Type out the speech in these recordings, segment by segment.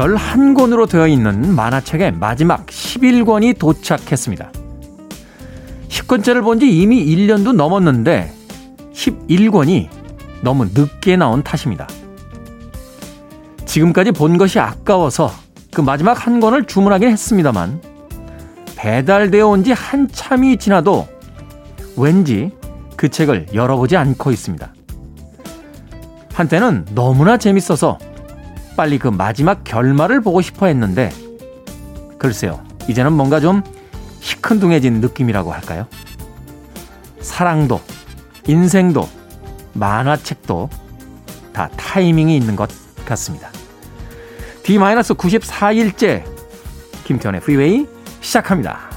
11권으로 되어 있는 만화책의 마지막 11권이 도착했습니다. 10권째를 본 지 이미 1년도 넘었는데 11권이 너무 늦게 나온 탓입니다. 지금까지 본 것이 아까워서 그 마지막 한 권을 주문하긴 했습니다만 배달되어 온 지 한참이 지나도 왠지 그 책을 열어보지 않고 있습니다. 한때는 너무나 재밌어서 빨리 그 마지막 결말을 보고 싶어 했는데 글쎄요, 이제는 뭔가 좀 시큰둥해진 느낌이라고 할까요? 사랑도, 인생도, 만화책도 다 타이밍이 있는 것 같습니다. D-94일째 김태현의 프리웨이 시작합니다.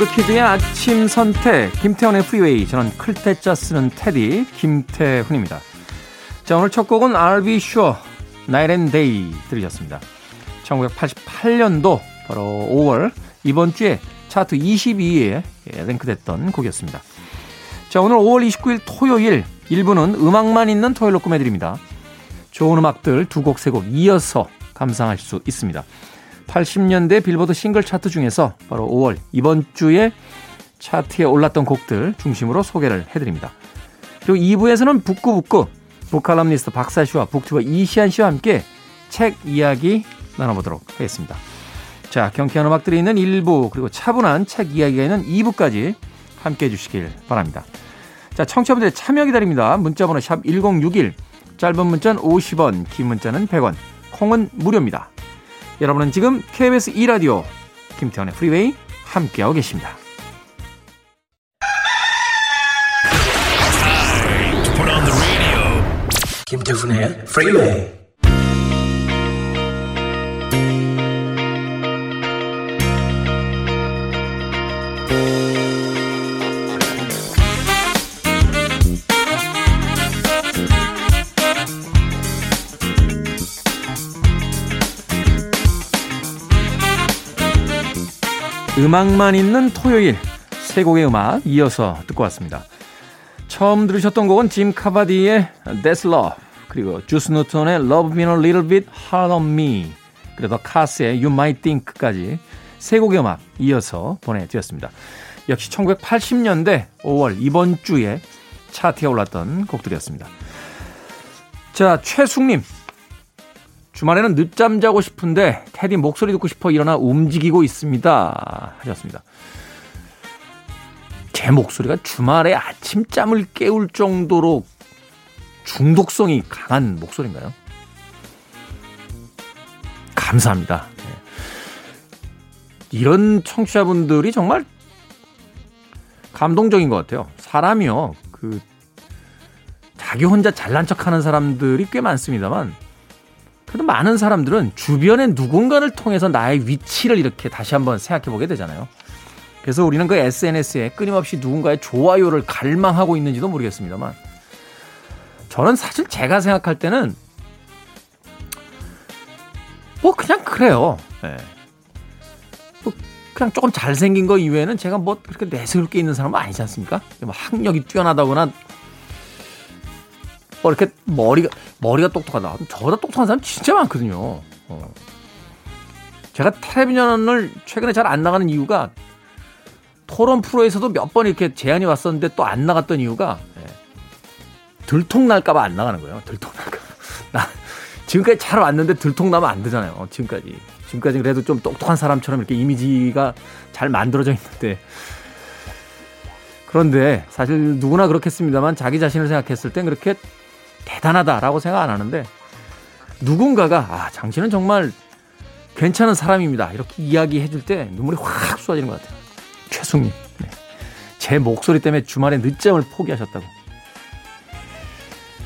빌보드 키즈의 아침 선택 김태훈의 프리웨이 저는 클 태 자 쓰는 테디 김태훈입니다. 자 오늘 첫 곡은 RB 슈어 Night and Day 들으셨습니다. 1988년도 바로 5월 이번 주에 차트 22위에 랭크됐던 곡이었습니다. 자 오늘 5월 29일 토요일 1부는 음악만 있는 토요일로 꾸며드립니다. 좋은 음악들 두 곡 세 곡 이어서 감상할 수 있습니다. 80년대 빌보드 싱글 차트 중에서 바로 5월 이번 주에 차트에 올랐던 곡들 중심으로 소개를 해드립니다. 그리고 2부에서는 북구북구 북칼럼니스트 박사 씨와 북튜버 이시안 씨와 함께 책 이야기 나눠보도록 하겠습니다. 자, 경쾌한 음악들이 있는 1부 그리고 차분한 책 이야기가 있는 2부까지 함께 해주시길 바랍니다. 자, 청취자분들의 참여 기다립니다. 문자번호 샵 1061, 짧은 문자는 50원, 긴 문자는 100원, 콩은 무료입니다. 여러분은 지금 KBS 2라디오 김태훈의 프리웨이 함께하고 계십니다. 김태훈의 프리웨이 음악만 있는 토요일 세 곡의 음악 이어서 듣고 왔습니다. 처음 들으셨던 곡은 짐 카바디의 That's Love 그리고 주스 노턴의 Love Me a Little Bit Hard on Me 그리고 카스의 You Might Think까지 세 곡의 음악 이어서 보내드렸습니다. 역시 1980년대 5월 이번 주에 차트에 올랐던 곡들이었습니다. 자, 최숙님. 주말에는 늦잠 자고 싶은데 테디 목소리 듣고 싶어 일어나 움직이고 있습니다. 하셨습니다. 제 목소리가 주말에 아침잠을 깨울 정도로 중독성이 강한 목소리인가요? 감사합니다. 네. 이런 청취자분들이 정말 감동적인 것 같아요. 사람이요, 그, 자기 혼자 잘난 척 하는 사람들이 꽤 많습니다만, 그래도 많은 사람들은 주변의 누군가를 통해서 나의 위치를 이렇게 다시 한번 생각해 보게 되잖아요. 그래서 우리는 그 SNS에 끊임없이 누군가의 좋아요를 갈망하고 있는지도 모르겠습니다만, 저는 사실 제가 생각할 때는 뭐 그냥 그래요. 네. 뭐 그냥 조금 잘생긴 거 이외에는 제가 뭐 그렇게 내세울 게 있는 사람은 아니지 않습니까? 뭐 학력이 뛰어나다거나 뭐 이렇게 머리가 머리가 똑똑하다. 저보다 똑똑한 사람 진짜 많거든요. 어. 제가 텔레비전을 최근에 잘 안 나가는 이유가 토론 프로에서도 몇 번 이렇게 제안이 왔었는데 또 안 나갔던 이유가 예. 들통 날까봐 안 나가는 거예요. 들통 날까. 나 지금까지 잘 왔는데 들통 나면 안 되잖아요. 어, 지금까지 지금까지 그래도 좀 똑똑한 사람처럼 이렇게 이미지가 잘 만들어져 있는데 그런데 사실 누구나 그렇겠습니다만 자기 자신을 생각했을 땐 그렇게 대단하다라고 생각 안 하는데 누군가가 아 당신은 정말 괜찮은 사람입니다. 이렇게 이야기해 줄 때 눈물이 확 쏟아지는 것 같아요. 최숙님. 네. 제 목소리 때문에 주말에 늦잠을 포기하셨다고.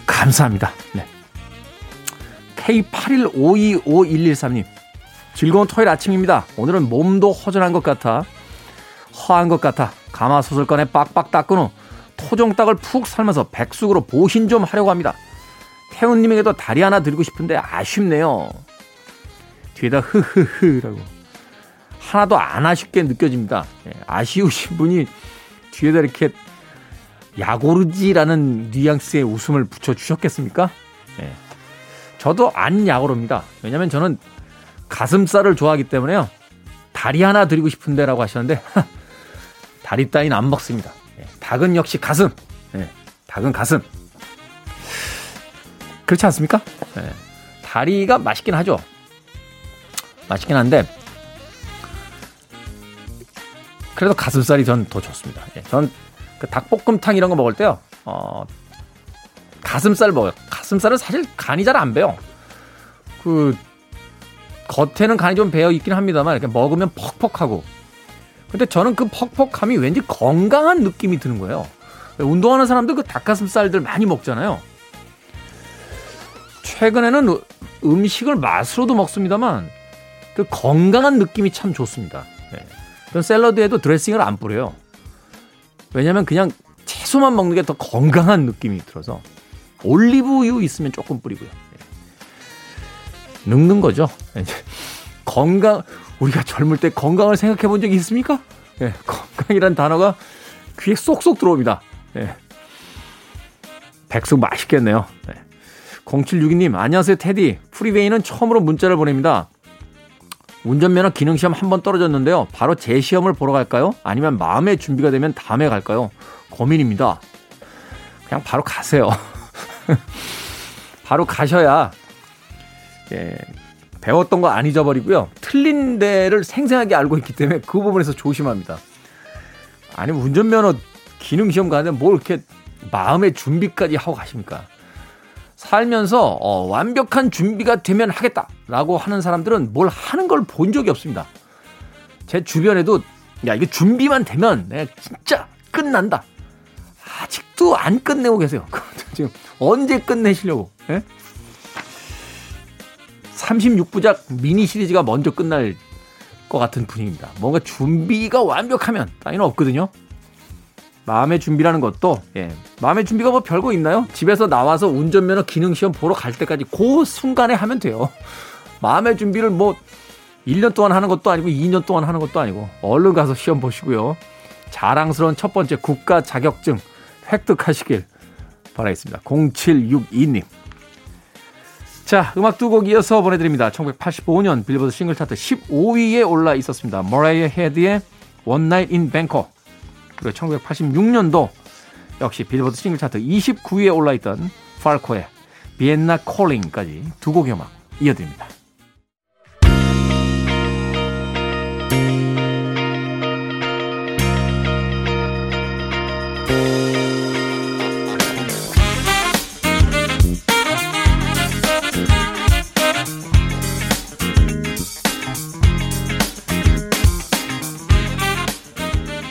감사합니다. 네. K81525113님. 즐거운 토요일 아침입니다. 오늘은 몸도 허전한 것 같아. 허한 것 같아. 가마솥을 꺼내 빡빡 닦은 후 토종 닭을 푹 삶아서 백숙으로 보신 좀 하려고 합니다. 태훈님에게도 다리 하나 드리고 싶은데 아쉽네요. 뒤에다 흐흐흐라고. 하나도 안 아쉽게 느껴집니다. 예, 아쉬우신 분이 뒤에다 이렇게 야고르지라는 뉘앙스의 웃음을 붙여주셨겠습니까? 예. 저도 안 야고르입니다. 왜냐면 저는 가슴살을 좋아하기 때문에요. 다리 하나 드리고 싶은데라고 하셨는데, 다리 따위는 안 먹습니다. 예. 닭은 역시 가슴. 예. 닭은 가슴. 그렇지 않습니까? 예. 다리가 맛있긴 하죠. 맛있긴 한데, 그래도 가슴살이 전 더 좋습니다. 예. 전 그 닭볶음탕 이런 거 먹을 때요, 어, 가슴살 먹어요. 가슴살은 사실 간이 잘 안 배요. 그, 겉에는 간이 좀 배어 있긴 합니다만, 이렇게 먹으면 퍽퍽하고. 근데 저는 그 퍽퍽함이 왠지 건강한 느낌이 드는 거예요. 운동하는 사람들 그 닭가슴살들 많이 먹잖아요. 최근에는 음식을 맛으로도 먹습니다만, 그 건강한 느낌이 참 좋습니다. 네. 전 샐러드에도 드레싱을 안 뿌려요. 왜냐면 그냥 채소만 먹는 게 더 건강한 느낌이 들어서 올리브유 있으면 조금 뿌리고요. 네. 늙는 거죠. 네. 건강 우리가 젊을 때 건강을 생각해 본 적이 있습니까? 네. 건강이란 단어가 귀에 쏙쏙 들어옵니다. 네. 백숙 맛있겠네요. 네. 0762님, 안녕하세요, 테디. 프리웨이는 처음으로 문자를 보냅니다. 운전면허 기능시험 한 번 떨어졌는데요. 바로 제 시험을 보러 갈까요? 아니면 마음의 준비가 되면 다음에 갈까요? 고민입니다. 그냥 바로 가세요. 바로 가셔야 예, 배웠던 거 안 잊어버리고요. 틀린 데를 생생하게 알고 있기 때문에 그 부분에서 조심합니다. 아니 운전면허 기능 시험 가는데 뭘 이렇게 마음의 준비까지 하고 가십니까? 살면서 어, 완벽한 준비가 되면 하겠다라고 하는 사람들은 뭘 하는 걸 본 적이 없습니다. 제 주변에도 야 이게 준비만 되면 내가 진짜 끝난다. 아직도 안 끝내고 계세요. 지금 언제 끝내시려고? 예? 36부작 미니 시리즈가 먼저 끝날 것 같은 분위기입니다. 뭔가 준비가 완벽하면 따위는 없거든요. 마음의 준비라는 것도 예, 마음의 준비가 뭐 별거 있나요? 집에서 나와서 운전면허 기능 시험 보러 갈 때까지 그 순간에 하면 돼요. 마음의 준비를 뭐 1년 동안 하는 것도 아니고 2년 동안 하는 것도 아니고 얼른 가서 시험 보시고요. 자랑스러운 첫 번째 국가 자격증 획득하시길 바라겠습니다. 0762님. 자, 음악 두 곡 이어서 보내드립니다. 1985년 빌보드 싱글 차트 15위에 올라 있었습니다. 머레이 헤드의 One Night in Bangkok. 그리고 1986년도 역시 빌보드 싱글 차트 29위에 올라 있던 팔코의 비엔나 콜링까지 두 곡의 음악 이어드립니다.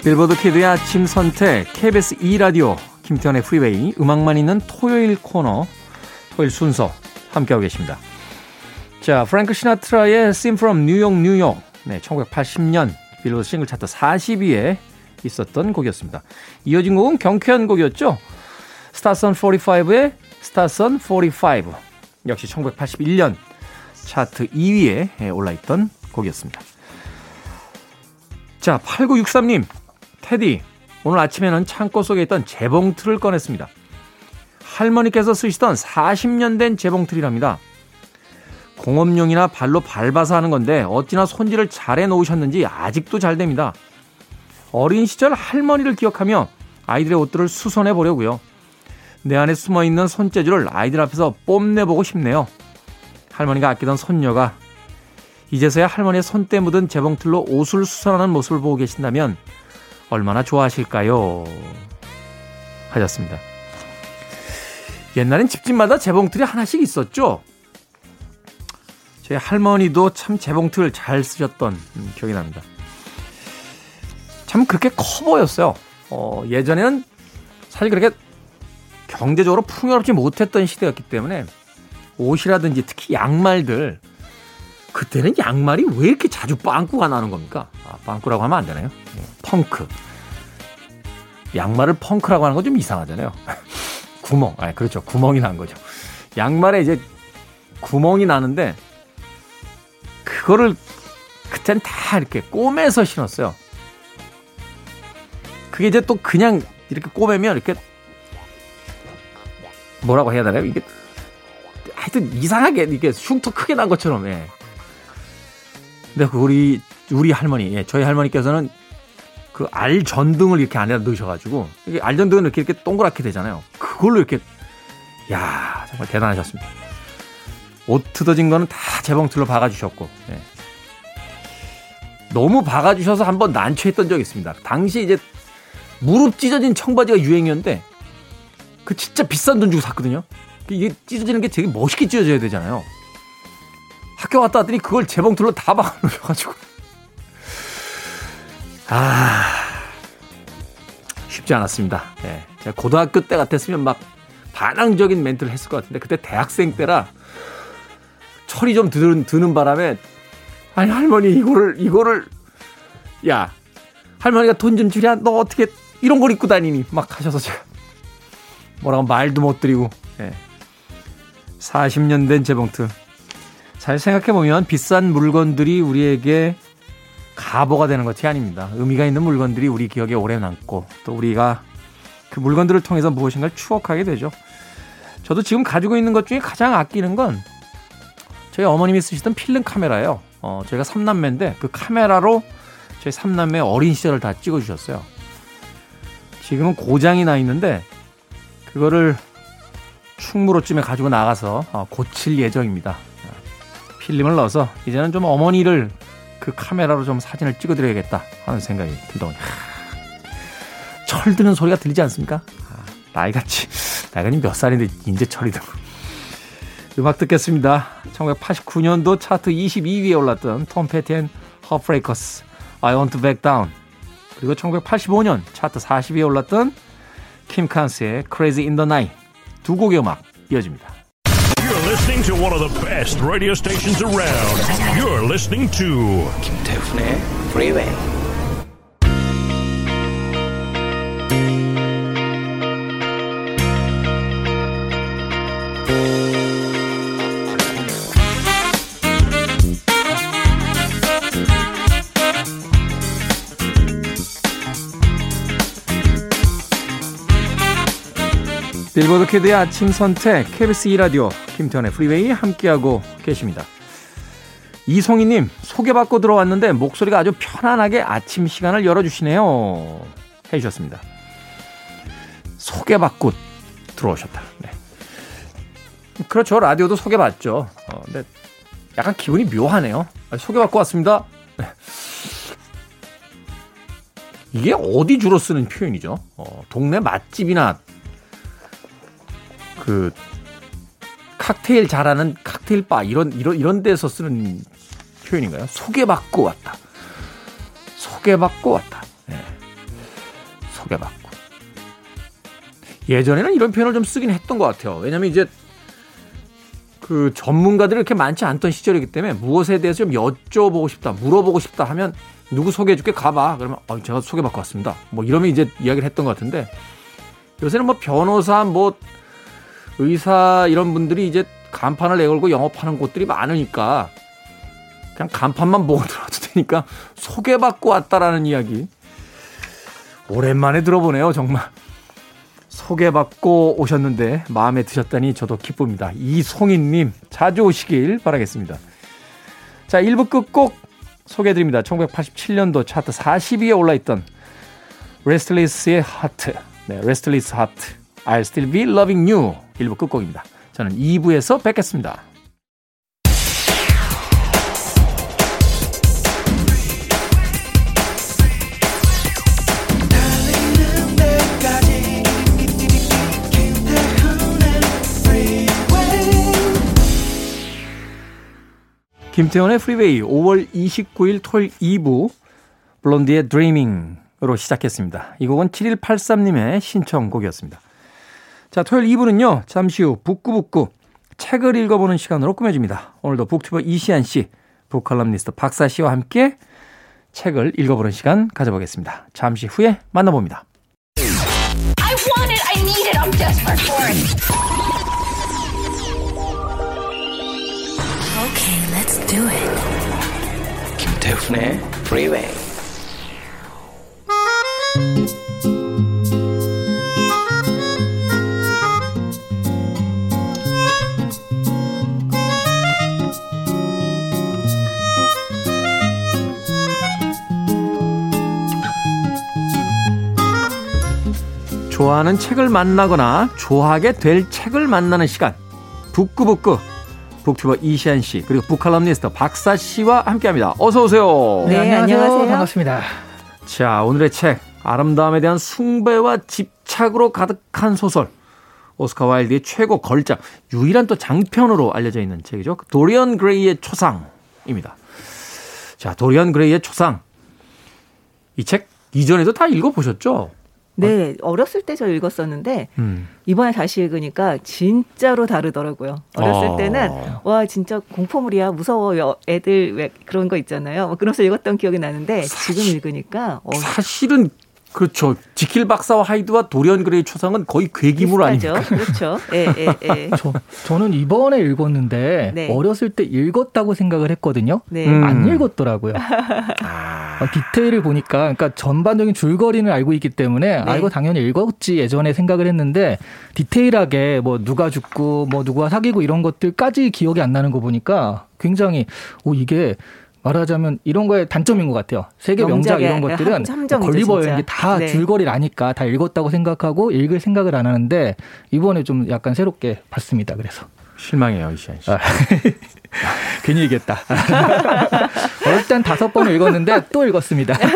빌보드 키드의 아침 선택 KBS 2라디오 김태훈의 프리웨이 음악만 있는 토요일 코너 토요일 순서 함께하고 계십니다. 자 프랭크 시나트라의 Theme from New York, New York 네, 1980년 빌보드 싱글 차트 40위에 있었던 곡이었습니다. 이어진 곡은 경쾌한 곡이었죠. Stars on 45의 Stars on 45 역시 1981년 차트 2위에 올라있던 곡이었습니다. 자, 8963님. 테디, 오늘 아침에는 창고 속에 있던 재봉틀을 꺼냈습니다. 할머니께서 쓰시던 40년 된 재봉틀이랍니다. 공업용이나 발로 밟아서 하는 건데 어찌나 손질을 잘해 놓으셨는지 아직도 잘 됩니다. 어린 시절 할머니를 기억하며 아이들의 옷들을 수선해 보려고요. 내 안에 숨어 있는 손재주를 아이들 앞에서 뽐내보고 싶네요. 할머니가 아끼던 손녀가 이제서야 할머니의 손때 묻은 재봉틀로 옷을 수선하는 모습을 보고 계신다면 얼마나 좋아하실까요? 하셨습니다. 옛날엔 집집마다 재봉틀이 하나씩 있었죠? 제 할머니도 참 재봉틀 잘 쓰셨던 기억이 납니다. 참 그렇게 커 보였어요. 어, 예전에는 사실 그렇게 경제적으로 풍요롭지 못했던 시대였기 때문에 옷이라든지 특히 양말들 그때는 양말이 왜 이렇게 자주 빵꾸가 나는 겁니까? 아, 빵꾸라고 하면 안 되나요? 네, 펑크. 양말을 펑크라고 하는 건 좀 이상하잖아요. 구멍. 아, 그렇죠. 구멍이 난 거죠. 양말에 이제 구멍이 나는데 그거를 그땐 다 이렇게 꼬매서 신었어요. 그게 이제 또 그냥 이렇게 꼬매면 이렇게 뭐라고 해야 되나요? 이게 하여튼 이상하게 이게 흉터 크게 난 것처럼 예. 근데 그 우리 우리 할머니, 예, 저희 할머니께서는 그 알 전등을 이렇게 안에다 넣으셔가지고 이게 알 전등은 이렇게 이렇게 동그랗게 되잖아요. 그걸로 이렇게 야 정말 대단하셨습니다. 옷 뜯어진 거는 다 재봉틀로 박아주셨고 예. 너무 박아주셔서 한번 난처했던 적이 있습니다. 당시 이제 무릎 찢어진 청바지가 유행이었는데 그 진짜 비싼 돈 주고 샀거든요. 이게 찢어지는 게 되게 멋있게 찢어져야 되잖아요. 학교 갔다 왔더니 그걸 재봉틀로 다 박아놓으셔가지고 아 쉽지 않았습니다. 예. 제가 고등학교 때 같았으면 막 반항적인 멘트를 했을 것 같은데 그때 대학생 때라 철이 좀 드는, 드는 바람에 아니 할머니 이거를 이거를 야 할머니가 돈 좀 주랴 너 어떻게 이런 걸 입고 다니니 막 하셔서 제가 뭐라고 말도 못 드리고 예. 40년 된 재봉틀 잘 생각해보면 비싼 물건들이 우리에게 가보가 되는 것이 아닙니다. 의미가 있는 물건들이 우리 기억에 오래 남고 또 우리가 그 물건들을 통해서 무엇인가를 추억하게 되죠. 저도 지금 가지고 있는 것 중에 가장 아끼는 건 저희 어머님이 쓰시던 필름 카메라예요. 어, 저희가 삼남매인데 그 카메라로 저희 삼남매 어린 시절을 다 찍어주셨어요. 지금은 고장이 나 있는데 그거를 충무로쯤에 가지고 나가서 어, 고칠 예정입니다. 필름을 넣어서 이제는 좀 어머니를 그 카메라로 좀 사진을 찍어드려야겠다 하는 생각이 들더군요. 철 드는 소리가 들리지 않습니까? 아, 나이같이 나이가 몇 살인데 이제 철이 들고. 음악 듣겠습니다. 1989년도 차트 22위에 올랐던 톰 패티앤 허프레이커스 I Want to Back Down 그리고 1985년 차트 40위에 올랐던 킴 칸스의 Crazy in the Night 두 곡의 음악 이어집니다. listening to one of the best radio stations around. You're listening to Kim Tae Freeway. 빌보드 키드의 아침 선택 KBS 2라디오 김태훈의 프리웨이 함께하고 계십니다. 이송희님 소개받고 들어왔는데 목소리가 아주 편안하게 아침 시간을 열어주시네요 해주셨습니다. 소개받고 들어오셨다. 네. 그렇죠 라디오도 소개받죠. 어, 근데 약간 기분이 묘하네요. 아, 소개받고 왔습니다. 네. 이게 어디 주로 쓰는 표현이죠? 어, 동네 맛집이나 그 칵테일 잘하는 칵테일 바 이런 이런 이런 데서 쓰는 표현인가요? 소개받고 왔다. 소개받고 왔다. 네. 소개받고. 예전에는 이런 표현을 좀 쓰긴 했던 것 같아요. 왜냐면 이제 그 전문가들이 이렇게 많지 않던 시절이기 때문에 무엇에 대해서 좀 여쭤보고 싶다, 물어보고 싶다 하면 누구 소개해줄게 가봐. 그러면 어, 제가 소개받고 왔습니다. 뭐 이러면 이제 이야기를 했던 것 같은데 요새는 뭐 변호사 뭐 의사 이런 분들이 이제 간판을 내걸고 영업하는 곳들이 많으니까 그냥 간판만 보고 들어도 되니까 소개받고 왔다라는 이야기. 오랜만에 들어보네요 정말. 소개받고 오셨는데 마음에 드셨다니 저도 기쁩니다. 이송인님 자주 오시길 바라겠습니다. 자 1부 끝곡 소개해드립니다. 1987년도 차트 40위에 올라있던 Restless의 Heart 네, Restless Heart I'll still be loving you 1부 끝곡입니다. 저는 2부에서 뵙겠습니다. 김태훈의 프리웨이 5월 29일 토요일 2부 블론디의 Dreaming으로 시작했습니다. 이 곡은 7183님의 신청곡이었습니다. 자, 토요일 2부는요, 잠시 후 북구북구 책을 읽어보는 시간으로 꾸며집니다. 오늘도 북튜버 이시한 씨, 북칼럼니스트 박사 씨와 함께 책을 읽어보는 시간 가져보겠습니다. 잠시 후에 만나봅니다. I need it. I'm desperate for it. Okay, let's do it. 김태훈의 Freeway. 좋아하는 책을 만나거나 좋아하게 될 책을 만나는 시간. 북구북구. 북튜버 이시한 씨, 그리고 북칼럼니스트 박사 씨와 함께 합니다. 어서오세요. 네, 안녕하세요. 반갑습니다. 자, 오늘의 책. 아름다움에 대한 숭배와 집착으로 가득한 소설. 오스카 와일드의 최고 걸작. 유일한 또 장편으로 알려져 있는 책이죠. 도리언 그레이의 초상입니다. 자, 도리언 그레이의 초상. 이 책 이전에도 다 읽어보셨죠? 네, 어렸을 때 저 읽었었는데 음. 이번에 다시 읽으니까 진짜로 다르더라고요. 어렸을 어. 때는 와 진짜 공포물이야 무서워 여- 애들 왜 그런 거 있잖아요. 뭐 그러면서 읽었던 기억이 나는데 지금 읽으니까 어, 사실은 그렇죠. 지킬 박사와 하이드와 도리언 그레이 초상은 거의 괴기물. 아닙니까? 그렇죠. 예, 예, 예. 저, 저는 이번에 읽었는데 네. 어렸을 때 읽었다고 생각을 했거든요. 네. 음. 안 읽었더라고요. 아, 어, 디테일을 보니까 그러니까 전반적인 줄거리는 알고 있기 때문에 네. 아 이거 당연히 읽었지 예전에 생각을 했는데 디테일하게 뭐 누가 죽고 뭐 누가 사귀고 이런 것들까지 기억이 안 나는 거 보니까 굉장히 오 이게 말하자면 이런 거의 단점인 것 같아요. 세계 명작 이런 것들은 뭐 걸리버 진짜. 이런 게다 네. 줄거리를 아니까 다 읽었다고 생각하고 읽을 생각을 안 하는데 이번에 좀 약간 새롭게 봤습니다. 그래서 실망해요, 이시안 씨. 아, 괜히 얘기했다. 땐 다섯 번을 읽었는데 또 읽었습니다.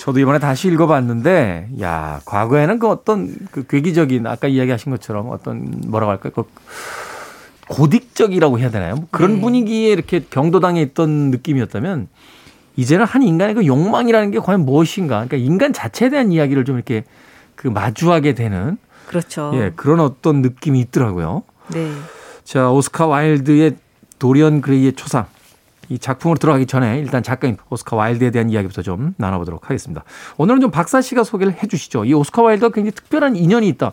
저도 이번에 다시 읽어봤는데, 야, 과거에는 그 어떤 그 괴기적인 아까 이야기하신 것처럼 어떤 뭐라고 할까요? 그 고딕적이라고 해야 되나요? 뭐 그런 네. 분위기에 이렇게 경도당에 있던 느낌이었다면, 이제는 한 인간의 그 욕망이라는 게 과연 무엇인가? 그러니까 인간 자체에 대한 이야기를 좀 이렇게 그 마주하게 되는 그렇죠. 예, 그런 어떤 느낌이 있더라고요. 네. 자, 오스카 와일드의 도리언 그레이의 초상. 이 작품으로 들어가기 전에 일단 작가인 오스카 와일드에 대한 이야기부터 좀 나눠보도록 하겠습니다. 오늘은 좀 박사 씨가 소개를 해 주시죠. 이 오스카 와일드가 굉장히 특별한 인연이 있다.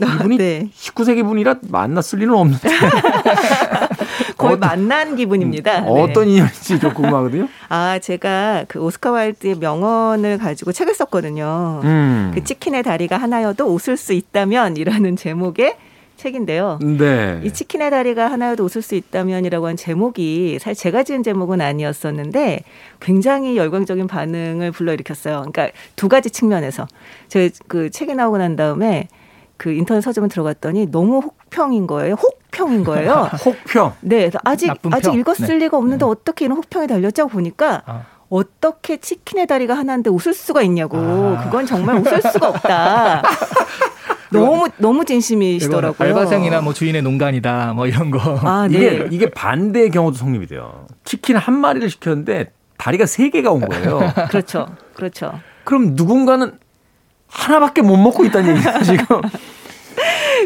이분이 네. 19세기 분이라 만났을 리는 없는데 거의 어떤- 만난 기분입니다. 네. 어떤 인연인지 좀 궁금하거든요. 아, 제가 그 오스카 와일드의 명언을 가지고 책을 썼거든요. 음. 그 치킨의 다리가 하나여도 웃을 수 있다면이라는 제목의 책인데요. 네. 이 치킨의 다리가 하나여도 웃을 수 있다면이라고 한 제목이 사실 제가 지은 제목은 아니었었는데 굉장히 열광적인 반응을 불러일으켰어요. 그러니까 두 가지 측면에서 제 그 책이 나오고 난 다음에 그 인터넷 서점을 들어갔더니 너무 혹평인 거예요. 혹평인 거예요. 혹평. 네, 아직 아직 평. 읽었을 네. 리가 없는데 어떻게 이런 혹평이 달렸지 하고 보니까 아. 어떻게 치킨의 다리가 하나인데 웃을 수가 있냐고. 아. 그건 정말 웃을 수가 없다. 너무 너무 진심이시더라고요. 알바생이나 뭐 주인의 농간이다 뭐 이런 거. 아, 네. 이게 이게 반대의 경우도 성립이 돼요. 치킨 한 마리를 시켰는데 다리가 세 개가 온 거예요. 그렇죠. 그렇죠. 그럼 누군가는 하나밖에 못 먹고 있다는 얘기죠, 지금.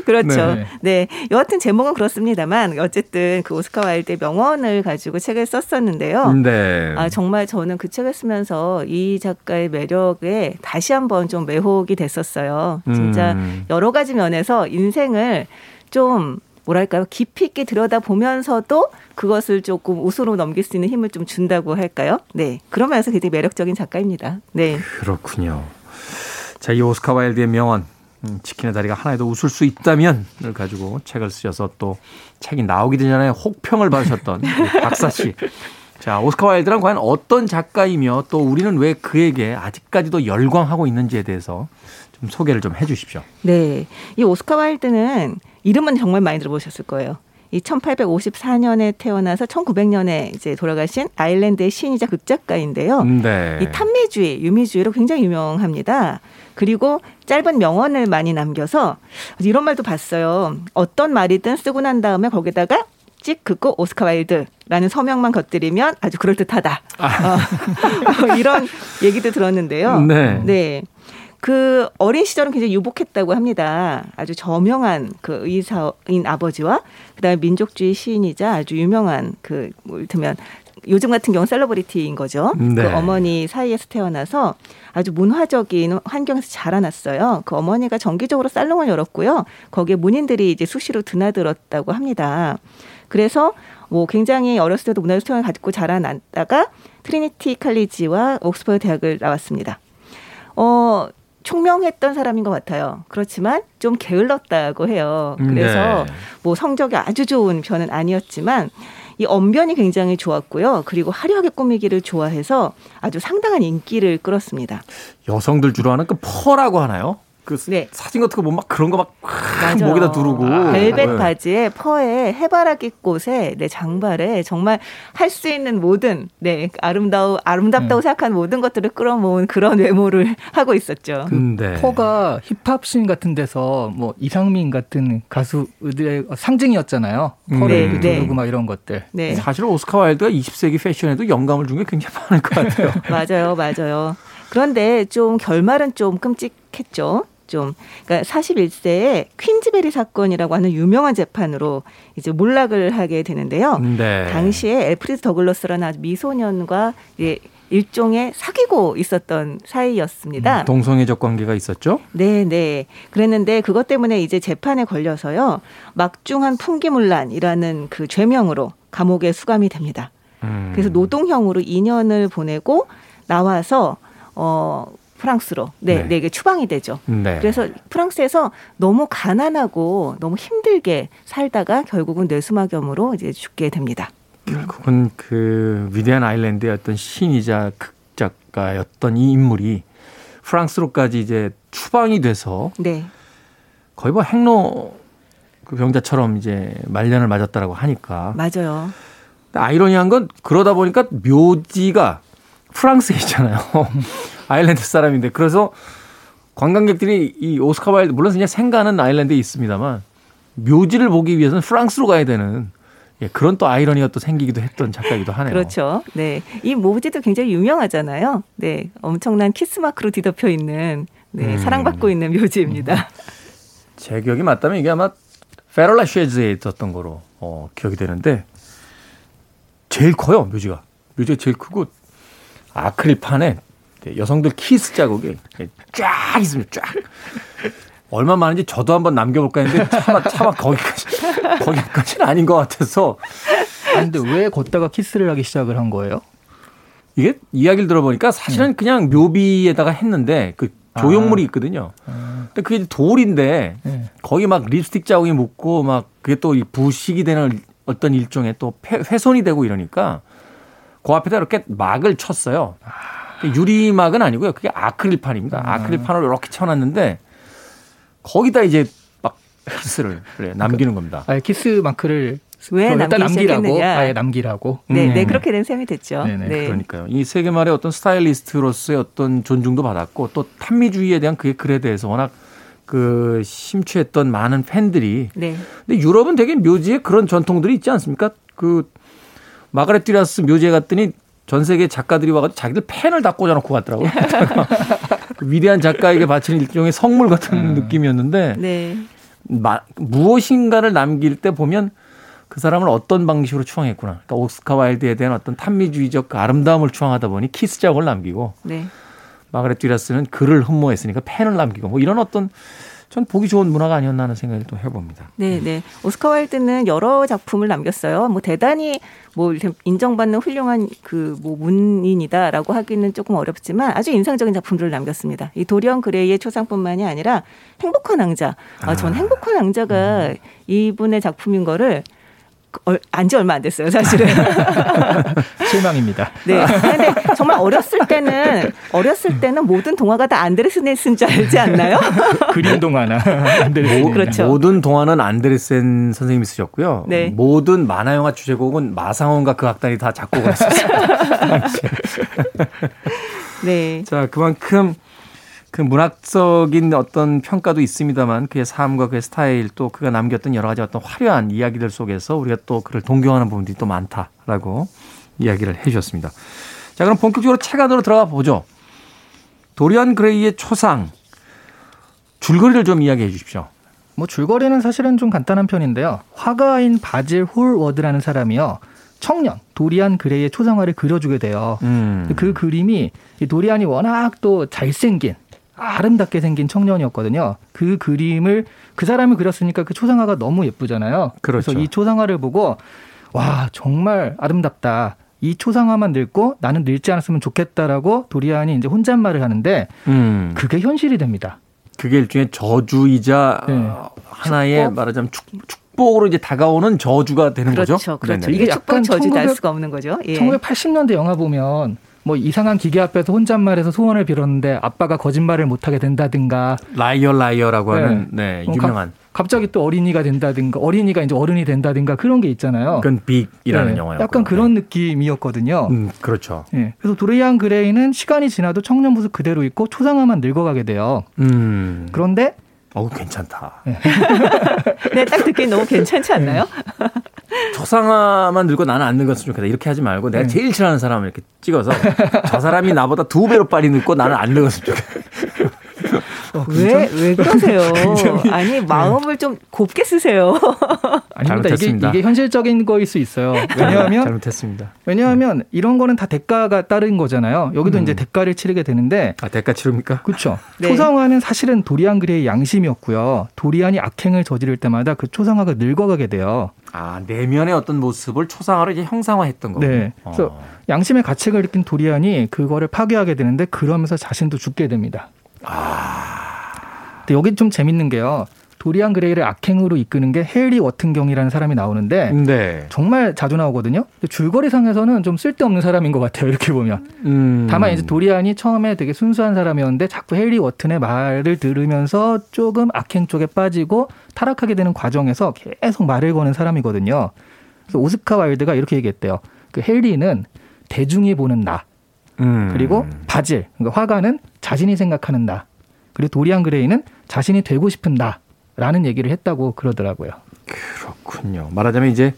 그렇죠. 네. 네. 여하튼 제목은 그렇습니다만 어쨌든 그 오스카 와일드의 명언을 가지고 책을 썼었는데요. 네. 아, 정말 저는 그 책을 쓰면서 이 작가의 매력에 다시 한번 좀 매혹이 됐었어요. 진짜 음. 여러 가지 면에서 인생을 좀 뭐랄까요 깊이 있게 들여다 보면서도 그것을 조금 웃으로 넘길 수 있는 힘을 좀 준다고 할까요? 네 그런 면에서 굉장히 매력적인 작가입니다. 네, 그렇군요. 자, 이 오스카 와일드의 명언. 음, 치킨의 다리가 하나에도 웃을 수 있다면을 가지고 책을 쓰셔서 또 책이 나오기 전에 혹평을 받으셨던 박사 씨. 자, 오스카 와일드란 과연 어떤 작가이며 또 우리는 왜 그에게 아직까지도 열광하고 있는지에 대해서 좀 소개를 좀 해 주십시오. 네. 이 오스카 와일드는 이름은 정말 많이 들어보셨을 거예요. 이 1854년에 태어나서 1900년에 이제 돌아가신 아일랜드의 시인이자 극작가인데요. 네. 이 탐미주의, 유미주의로 굉장히 유명합니다. 그리고 짧은 명언을 많이 남겨서 이런 말도 봤어요. 어떤 말이든 쓰고 난 다음에 거기다가 찍 긋고 오스카 와일드라는 서명만 곁들이면 아주 그럴 듯하다. 어, 이런 얘기도 들었는데요. 네. 네. 그 어린 시절은 굉장히 유복했다고 합니다. 아주 저명한 그 의사인 아버지와 그다음에 민족주의 시인이자 아주 유명한 그 뭐 이를테면 요즘 같은 경우 셀러브리티인 거죠. 네. 그 어머니 사이에서 태어나서 아주 문화적인 환경에서 자라났어요. 그 어머니가 정기적으로 살롱을 열었고요. 거기에 문인들이 이제 수시로 드나들었다고 합니다. 그래서 뭐 굉장히 어렸을 때도 문화적 수양을 가지고 자라났다가 트리니티 칼리지와 옥스퍼드 대학을 나왔습니다. 어, 총명했던 사람인 것 같아요. 그렇지만 좀 게을렀다고 해요. 그래서 네. 뭐 성적이 아주 좋은 편은 아니었지만 이 언변이 굉장히 좋았고요. 그리고 화려하게 꾸미기를 좋아해서 아주 상당한 인기를 끌었습니다. 여성들 주로 하는 그 fur라고 하나요? 그 네. 사진 같은 거 보면 막 그런 거 막. 목에다 두르고 벨벳 네. 바지에 퍼에 해바라기 꽃에 내 장발에 정말 할 수 있는 모든 네 아름다우 아름답다고 생각하는 모든 것들을 끌어모은 그런 외모를 하고 있었죠. 그 네. fur가 힙합씬 같은 데서 뭐 이상민 같은 가수들의 상징이었잖아요. fur를 네, 네. 두르고 막 이런 것들. 네. 사실 오스카 와일드가 20세기 패션에도 영감을 준 게 굉장히 많을 것 같아요. 맞아요, 맞아요. 그런데 좀 결말은 좀 끔찍했죠. 좀 그러니까 41세에 퀸즈베리 사건이라고 하는 유명한 재판으로 이제 몰락을 하게 되는데요. 네. 당시에 엘프리드 더글러스라는 아주 미소년과 이제 일종의 사귀고 있었던 사이였습니다. 동성애적 관계가 있었죠? 네, 네. 그랬는데 그것 때문에 이제 재판에 걸려서요. 막중한 풍기문란이라는 그 죄명으로 감옥에 수감이 됩니다. 음. 그래서 노동형으로 2년을 보내고 나와서 어 프랑스로 네, 네. 네. 추방이 되죠. 네. 그래서 프랑스에서 너무 가난하고 너무 힘들게 살다가 결국은 뇌수막염으로 이제 죽게 됩니다. 결국은 그 위대한 아일랜드의 어떤 신이자 극작가였던 이 인물이 프랑스로까지 이제 추방이 돼서 네. 거의 뭐 행로 그 병자처럼 이제 말년을 맞았다라고 하니까 맞아요. 아이러니한 건 그러다 보니까 묘지가 프랑스에 있잖아요. 아일랜드 사람인데 그래서 관광객들이 이 오스카 와일드 물론 그냥 생가는 아일랜드에 있습니다만 묘지를 보기 위해서는 프랑스로 가야 되는 예, 그런 또 아이러니가 또 생기기도 했던 작가이기도 하네요. 그렇죠. 네. 이 묘지도 굉장히 유명하잖아요. 네. 엄청난 키스마크로 뒤덮여 있는 네, 음. 사랑받고 있는 묘지입니다. 제 기억이 맞다면 이게 아마 페르 라 쉐즈에 있었던 거로 어, 기억이 되는데 제일 커요 묘지가 묘지가 제일 크고 아크릴판에 여성들 키스 자국이 쫙 있습니다 쫙 얼마 많은지 저도 한번 남겨볼까 했는데 차마 차마 거기까지 거기까지는 아닌 것 같아서 아, 근데 왜 걷다가 키스를 하기 시작을 한 거예요? 이게 이야기를 들어보니까 사실은 그냥 묘비에다가 했는데 그 조형물이 있거든요. 근데 그게 돌인데 네. 거기 막 립스틱 자국이 묻고 막 그게 또이 부식이 되는 어떤 일종의 또 폐- 훼손이 되고 이러니까 그 앞에다 이렇게 막을 쳤어요. 유리막은 아니고요. 그게 아크릴판입니다. 아크릴판을 이렇게 쳐놨는데 거기다 이제 막 키스를 그래, 남기는 겁니다. 아예 키스 마크를 왜 일단 남기기 남기라고. 아예 남기라고. 네, 음. 네. 그렇게 된 셈이 됐죠. 네네, 네. 그러니까요. 이 세기말의 어떤 스타일리스트로서의 어떤 존중도 받았고 또 탐미주의에 대한 그의 글에 대해서 워낙 그 심취했던 많은 팬들이 네. 근데 유럽은 되게 묘지에 그런 전통들이 있지 않습니까? 그 마가렛 듀라스 묘지에 갔더니 전 세계 작가들이 와가지고 자기들 펜을 다 꽂아놓고 갔더라고요. 그 위대한 작가에게 바치는 일종의 선물 같은 느낌이었는데 네. 마- 무엇인가를 남길 때 보면 그 사람을 어떤 방식으로 추앙했구나. 그러니까 오스카 와일드에 대한 어떤 탐미주의적 그 아름다움을 추앙하다 보니 키스 자국을 남기고 네. 마가렛 듀라스는 글을 흠모했으니까 펜을 남기고 뭐 이런 어떤 전 보기 좋은 문화가 아니었나 하는 생각을 또 해봅니다. 네, 네. 오스카 와일드는 여러 작품을 남겼어요. 뭐 대단히 뭐 인정받는 훌륭한 그 뭐 문인이다라고 하기는 조금 어렵지만 아주 인상적인 작품들을 남겼습니다. 이 도리언 그레이의 초상뿐만이 아니라 행복한 왕자. 아, 전 행복한 왕자가 이분의 작품인 거를 안지 얼마 안 됐어요, 사실은. 실망입니다. 네. 근데 정말 어렸을 때는 어렸을 때는 모든 동화가 다 안드레스네 쓴줄 알지 않나요? 그림 동화나 안드레스. 그렇죠. 모든 동화는 안데르센 선생님이 쓰셨고요. 네. 모든 만화 영화 주제곡은 마상원과 그 악단이 다 작곡을 했었어요. 네. 자, 그만큼 그 문학적인 어떤 평가도 있습니다만 그의 삶과 그의 스타일 또 그가 남겼던 여러 가지 어떤 화려한 이야기들 속에서 우리가 또 그를 동경하는 부분들이 또 많다라고 이야기를 해 주셨습니다. 자, 그럼 본격적으로 책 안으로 들어가 보죠. 도리안 그레이의 초상 줄거리를 좀 이야기해 주십시오. 뭐 줄거리는 사실은 좀 간단한 편인데요. 화가인 바질 홀워드라는 사람이요. 청년 도리안 그레이의 초상화를 그려주게 돼요. 음. 그 그림이 이 도리안이 워낙 또 잘생긴 아름답게 생긴 청년이었거든요. 그 그림을 그 사람이 그렸으니까 그 초상화가 너무 예쁘잖아요. 그렇죠. 래서 이 초상화를 보고 와 정말 아름답다. 이 초상화만 늙고 나는 늙지 않았으면 좋겠다라고 도리안이 이제 혼잣말을 하는데 음. 그게 현실이 됩니다. 그게 일종의 저주이자 네. 어, 하나의 축복? 말하자면 축, 축복으로 이제 다가오는 저주가 되는 그렇죠, 거죠. 그렇죠. 네네. 이게 이게 축복 날1900 수가 없는 거죠. 예. 1980년대 영화 보면 뭐 이상한 기계 앞에서 혼잣말해서 소원을 빌었는데 아빠가 거짓말을 못하게 된다든가 Liar Liar라고 하는 네, 뭐 유명한 갑- 갑자기 또 어린이가 된다든가 어린이가 이제 어른이 된다든가 그런 게 있잖아요. 그건 Big이라는 네, 영화였고 약간 그런 느낌이었거든요. 음, 그렇죠. 예, 그래서 도리안 그레이는 시간이 지나도 청년 모습 그대로 있고 초상화만 늙어가게 돼요. 음. 그런데 어우 괜찮다. 네, 딱 듣기 너무 괜찮지 않나요? 초상화만 늙고 나는 안 늙었으면 좋겠다. 이렇게 하지 말고 내가 네. 제일 싫어하는 사람을 이렇게 찍어서 저 사람이 나보다 두 배로 빨리 늙고 나는 안 늙었으면 좋겠다. 왜, 왜 그러세요? 아니, 마음을 좀 곱게 쓰세요. 아닙니다. 이게. 이게 현실적인 거일 수 있어요. 왜냐하면 잘못했습니다. 왜냐하면 이런 거는 다 대가가 따른 거잖아요. 여기도 이제 대가를 치르게 되는데 아 대가 치릅니까? 그렇죠. 네. 초상화는 사실은 도리안 그레이의 양심이었고요. 도리안이 악행을 저지를 때마다 그 초상화가 늙어가게 돼요. 아 내면의 어떤 모습을 초상화로 이제 형상화했던 거고. 네. 그래서 어. 양심의 가책을 느낀 도리안이 그거를 파괴하게 되는데 그러면서 자신도 죽게 됩니다. 근데 여기 좀 재밌는 게요. 도리안 그레이를 악행으로 이끄는 게 헨리 워튼경이라는 사람이 나오는데 네. 정말 자주 나오거든요. 줄거리상에서는 좀 쓸데없는 사람인 것 같아요. 이렇게 보면. 음. 다만 이제 도리안이 처음에 되게 순수한 사람이었는데 자꾸 헨리 워튼의 말을 들으면서 조금 악행 쪽에 빠지고 타락하게 되는 과정에서 계속 말을 거는 사람이거든요. 그래서 오스카 와일드가 이렇게 얘기했대요. 그 헨리는 대중이 보는 나 음. 그리고 바질 그러니까 화가는 자신이 생각하는 나 그리고 도리안 그레이는 자신이 되고 싶은 나라는 얘기를 했다고 그러더라고요. 그렇군요. 말하자면 이제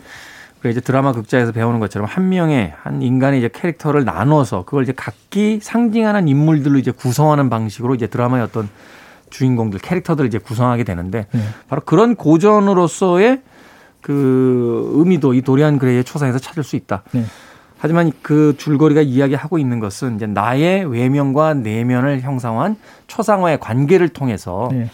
우리가 이제 드라마 극장에서 배우는 것처럼 한 명의 한 인간의 이제 캐릭터를 나눠서 그걸 이제 각기 상징하는 인물들로 이제 구성하는 방식으로 이제 드라마의 어떤 주인공들 캐릭터들을 이제 구성하게 되는데 네. 바로 그런 고전으로서의 그 의미도 이 도리안 그레이의 초상에서 찾을 수 있다. 네. 하지만 그 줄거리가 이야기하고 있는 것은 이제 나의 외면과 내면을 형상화한 초상화의 관계를 통해서 네.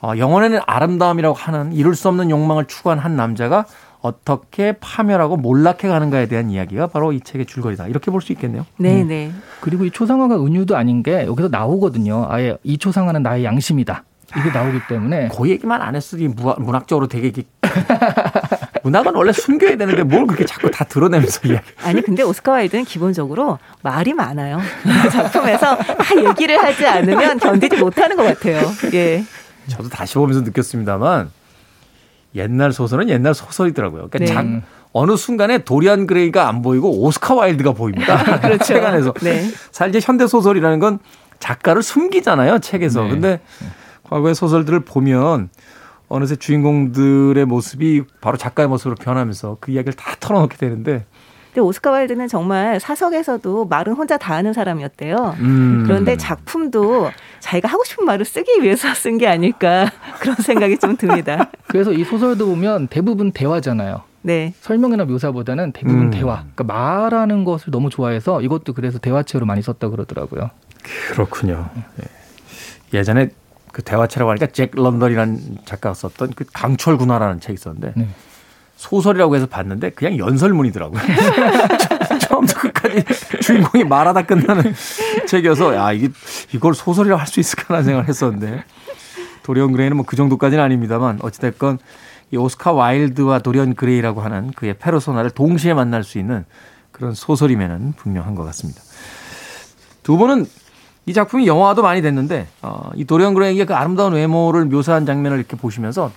어, 영혼에는 아름다움이라고 하는 이룰 수 없는 욕망을 추구한 한 남자가 어떻게 파멸하고 몰락해 가는가에 대한 이야기가 바로 이 책의 줄거리다. 이렇게 볼 수 있겠네요. 네, 네. 그리고 이 초상화가 은유도 아닌 게 여기서 나오거든요. 아예 이 초상화는 나의 양심이다. 이게 나오기 때문에 그 얘기만 안 무학- 문학적으로 되게 문학은 원래 숨겨야 되는데 뭘 그렇게 자꾸 다 드러내면서 이야기. 아니 근데 오스카 와일드는 기본적으로 말이 많아요. 작품에서 다 얘기를 하지 않으면 견디지 못하는 것 같아요. 예. 저도 다시 보면서 느꼈습니다만 옛날 소설은 옛날 소설이더라고요. 그러니까 네. 작- 어느 순간에 도리안 그레이가 안 보이고 오스카 와일드가 보입니다. 그렇죠. 책 안에서. 네. 사실 현대 소설이라는 건 작가를 숨기잖아요, 책에서. 네. 근데 과거의 소설들을 보면 어느새 주인공들의 모습이 바로 작가의 모습으로 변하면서 그 이야기를 다 털어놓게 되는데 근데 오스카 와일드는 정말 사석에서도 말은 혼자 다 하는 사람이었대요. 음. 그런데 작품도 자기가 하고 싶은 말을 쓰기 위해서 쓴 게 아닐까 그런 생각이 좀 듭니다. 그래서 이 소설도 보면 대부분 대화잖아요. 네. 설명이나 묘사보다는 대부분 음. 대화. 그러니까 말하는 것을 너무 좋아해서 이것도 그래서 대화체로 많이 썼다 그러더라고요. 그렇군요. 예. 예전에 그 대화체라고 하니까 잭 런던이라는 작가가 썼던 그 강철 군화라는 책이 있었는데 네. 소설이라고 해서 봤는데 그냥 연설문이더라고요. 처음부터 끝까지 주인공이 말하다 끝나는 책이어서 야 이게 이걸 소설이라고 할 수 있을까라는 생각을 했었는데 도리언 그레이는 뭐 그 정도까지는 아닙니다만 어찌됐건 이 오스카 와일드와 도리언 그레이라고 하는 그의 페르소나를 동시에 만날 수 있는 그런 소설이면은 분명한 것 같습니다. 두 분은 이 작품이 영화도 많이 됐는데 어, 이 도리언 그레이의 그 아름다운 외모를 묘사한 장면을 이렇게 보시면서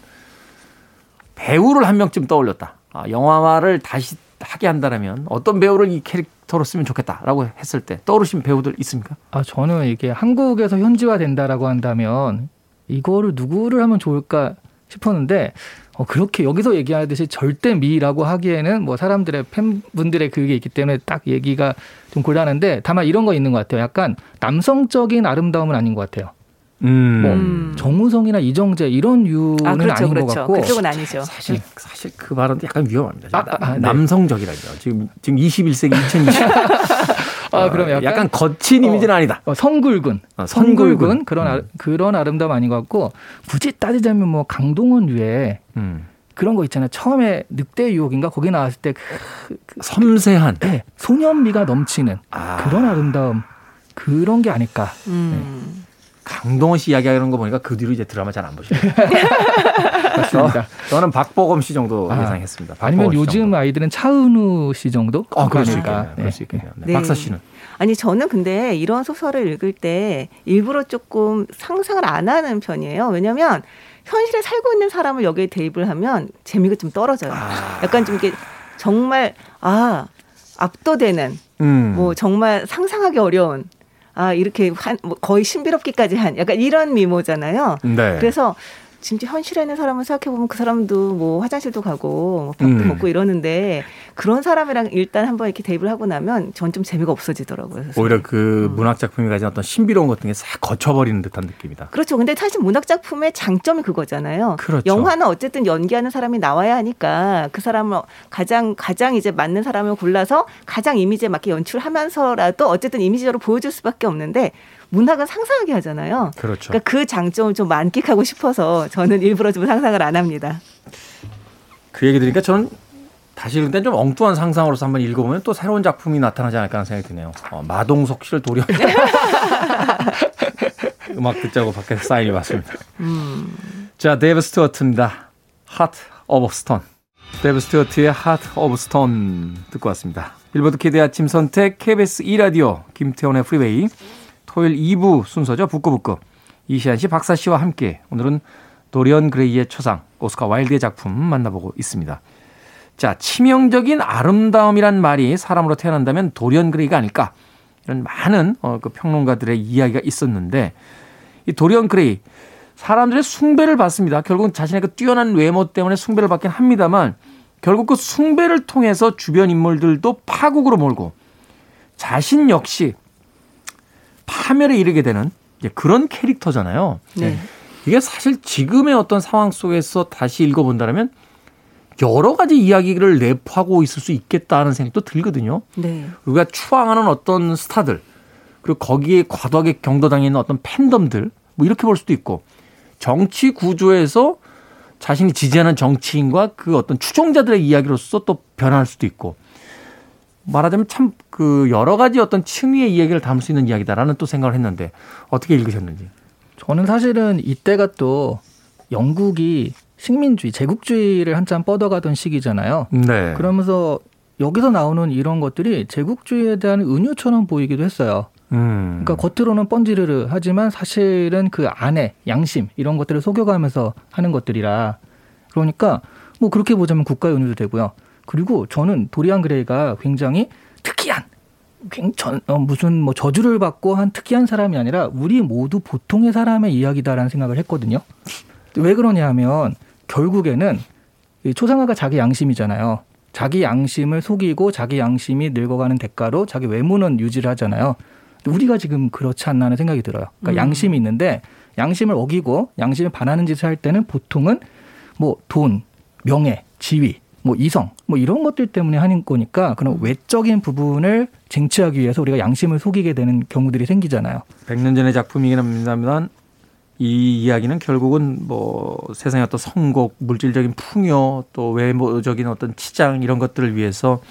배우를 한 명쯤 떠올렸다. 아, 영화화를 다시 하게 한다면 어떤 배우를 이 캐릭터로 쓰면 좋겠다라고 했을 때 떠오르신 배우들 있습니까? 아 저는 이게 한국에서 현지화 된다라고 한다면 이거를 누구를 하면 좋을까 싶었는데 어, 그렇게 여기서 얘기하듯이 절대 미라고 하기에는 뭐 사람들의 팬분들의 그게 있기 때문에 딱 얘기가 좀 곤란한데 다만 이런 거 있는 것 같아요. 약간 남성적인 아름다움은 아닌 것 같아요. 음. 뭐 음. 정우성이나 이정재 이런 류는 아 그렇죠, 아닌 것 그렇죠. 같고 그쪽은 아니죠. 사실 사실 그 발언도 약간 위험합니다. 아, 아, 아, 네. 남성적이라죠. 지금 지금 21세기 2020. 아, 그럼 약간, 약간 거친 이미지는 아니다. 어, 성굴군, 어, 성굴군 성굴군. 그런 아, 음. 그런 아름다움 아닌 것 같고 굳이 따지자면 뭐 강동원류의 음. 그런 거 있잖아요. 처음에 늑대 유혹인가 거기 나왔을 때 그, 그, 섬세한. 네, 소년미가 넘치는 아. 그런 아름다움 그런 게 아닐까. 음. 강동원 씨 이야기하는 거 보니까 그 뒤로 이제 드라마 잘 안 보시네요. 맞습니다. 저는 박보검 씨 정도 아, 예상했습니다. 아니면 요즘 정도. 아이들은 차은우 씨 정도? 아, 그럴 수. 있겠네요. 그럴 수 있겠네요. 네. 네. 박사 씨는 아니 저는 근데 이런 소설을 읽을 때 일부러 조금 상상을 안 하는 편이에요. 왜냐하면 현실에 살고 있는 사람을 여기에 대입을 하면 재미가 좀 떨어져요. 아. 약간 좀 이게 정말 아 압도되는 음. 뭐 정말 상상하기 어려운 아 이렇게 한, 뭐 거의 신비롭기까지 한 약간 이런 미모잖아요. 네. 그래서 진짜 현실에 있는 사람을 생각해 보면 그 사람도 뭐 화장실도 가고 뭐 밥도 음. 먹고 이러는데 그런 사람이랑 일단 한번 이렇게 대입을 하고 나면 전 좀 재미가 없어지더라고요. 그래서. 오히려 그 음. 문학 작품이 가진 어떤 신비로운 것게싹 거쳐버리는 듯한 느낌이다. 그렇죠. 근데 사실 문학 작품의 장점이 그거잖아요. 그렇죠. 영화는 어쨌든 연기하는 사람이 나와야 하니까 그 사람을 가장 가장 이제 맞는 사람을 골라서 가장 이미지에 맞게 연출하면서라도 어쨌든 이미지적으로 보여줄 수밖에 없는데 문학은 상상하게 하잖아요. 그렇죠. 그러니까 그 장점을 좀 만끽하고 싶어서 저는 일부러 좀 상상을 안 합니다. 그 얘기 들으니까 저는 다시 읽을 땐좀 엉뚱한 상상으로서 한번 읽어보면 또 새로운 작품이 나타나지 않을까 하는 생각이 드네요. 어, 마동석 씨를 도려 음악 듣자고 밖에서 사인이 왔습니다. 자, 데이브 스튜어트입니다. Heart of Stone. 데이브 스튜어트의 Heart of Stone 듣고 왔습니다. 빌보드 키드 아침 선택 KBS 2라디오 김태원의 프리웨이 토요일 2부 순서죠. 북구북구 이시안 씨, 박사 씨와 함께 오늘은 도리언 그레이의 초상 오스카 와일드의 작품 만나보고 있습니다. 자, 치명적인 아름다움이란 말이 사람으로 태어난다면 도리언 그레이가 아닐까? 이런 많은 어, 그 평론가들의 이야기가 있었는데 이 도리언 그레이 사람들의 숭배를 받습니다. 결국 자신의 그 뛰어난 외모 때문에 숭배를 받긴 합니다만 결국 그 숭배를 통해서 주변 인물들도 파국으로 몰고 자신 역시 파멸에 이르게 되는 이제 그런 캐릭터잖아요. 네. 이게 사실 지금의 어떤 상황 속에서 다시 읽어본다면 여러 가지 이야기를 내포하고 있을 수 있겠다는 생각도 들거든요. 네. 우리가 추앙하는 어떤 스타들 그리고 거기에 과도하게 경도당하는 어떤 팬덤들 뭐 이렇게 볼 수도 있고 정치 구조에서 자신이 지지하는 정치인과 그 어떤 추종자들의 이야기로서 또 변할 수도 있고 말하자면 참 그 여러 가지 어떤 층위의 이야기를 담을 수 있는 이야기다라는 또 생각을 했는데 어떻게 읽으셨는지. 저는 사실은 이때가 또 영국이 식민주의, 제국주의를 한참 뻗어가던 시기잖아요. 네. 그러면서 여기서 나오는 이런 것들이 제국주의에 대한 은유처럼 보이기도 했어요. 음. 그러니까 겉으로는 뻔지르르 하지만 사실은 그 안에 양심 이런 것들을 속여가면서 하는 것들이라 그러니까 뭐 그렇게 보자면 국가의 은유도 되고요. 그리고 저는 도리안 그레이가 굉장히 특이한 굉- 전- 어, 무슨 뭐 저주를 받고 한 특이한 사람이 아니라 우리 모두 보통의 사람의 이야기다라는 생각을 했거든요. 왜 그러냐 하면 결국에는 이 초상화가 자기 양심이잖아요. 자기 양심을 속이고 자기 양심이 늙어가는 대가로 자기 외모는 유지를 하잖아요. 우리가 지금 그렇지 않나 하는 생각이 들어요. 그러니까 음. 양심이 있는데 양심을 어기고 양심에 반하는 짓을 할 때는 보통은 뭐 돈, 명예, 지위, 뭐 이성, 뭐 이런 것들 때문에 하는 거니까 그런 외적인 부분을 쟁취하기 위해서 우리가 양심을 속이게 되는 경우들이 생기잖아요. 100년 전의 작품이긴 합니다만 이 이야기는 결국은 뭐 세상의 어떤 성공, 물질적인 풍요, 또 외모적인 어떤 치장 이런 것들을 위해서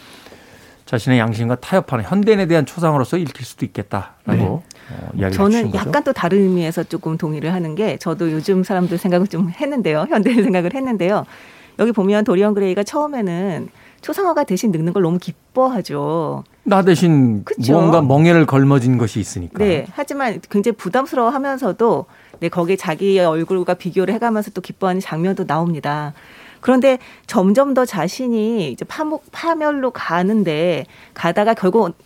자신의 양심과 타협하는 현대인에 대한 초상으로서 읽힐 수도 있겠다라고 어, 이야기를 저는. 약간 또 다른 의미에서 조금 동의를 하는 게 저도 요즘 사람들 생각을 좀 했는데요. 현대 생각을 했는데요. 여기 보면 도리언 그레이가 처음에는 초상화가 대신 늙는 걸 너무 기뻐하죠. 나 대신 그쵸. 무언가 멍에를 걸머진 것이 있으니까. 네. 하지만 굉장히 부담스러워 하면서도 네, 거기에 자기의 얼굴과 비교를 해가면서 또 기뻐하는 장면도 나옵니다. 그런데 점점 더 자신이 이제 파목, 파멸로 가는데 가다가 결국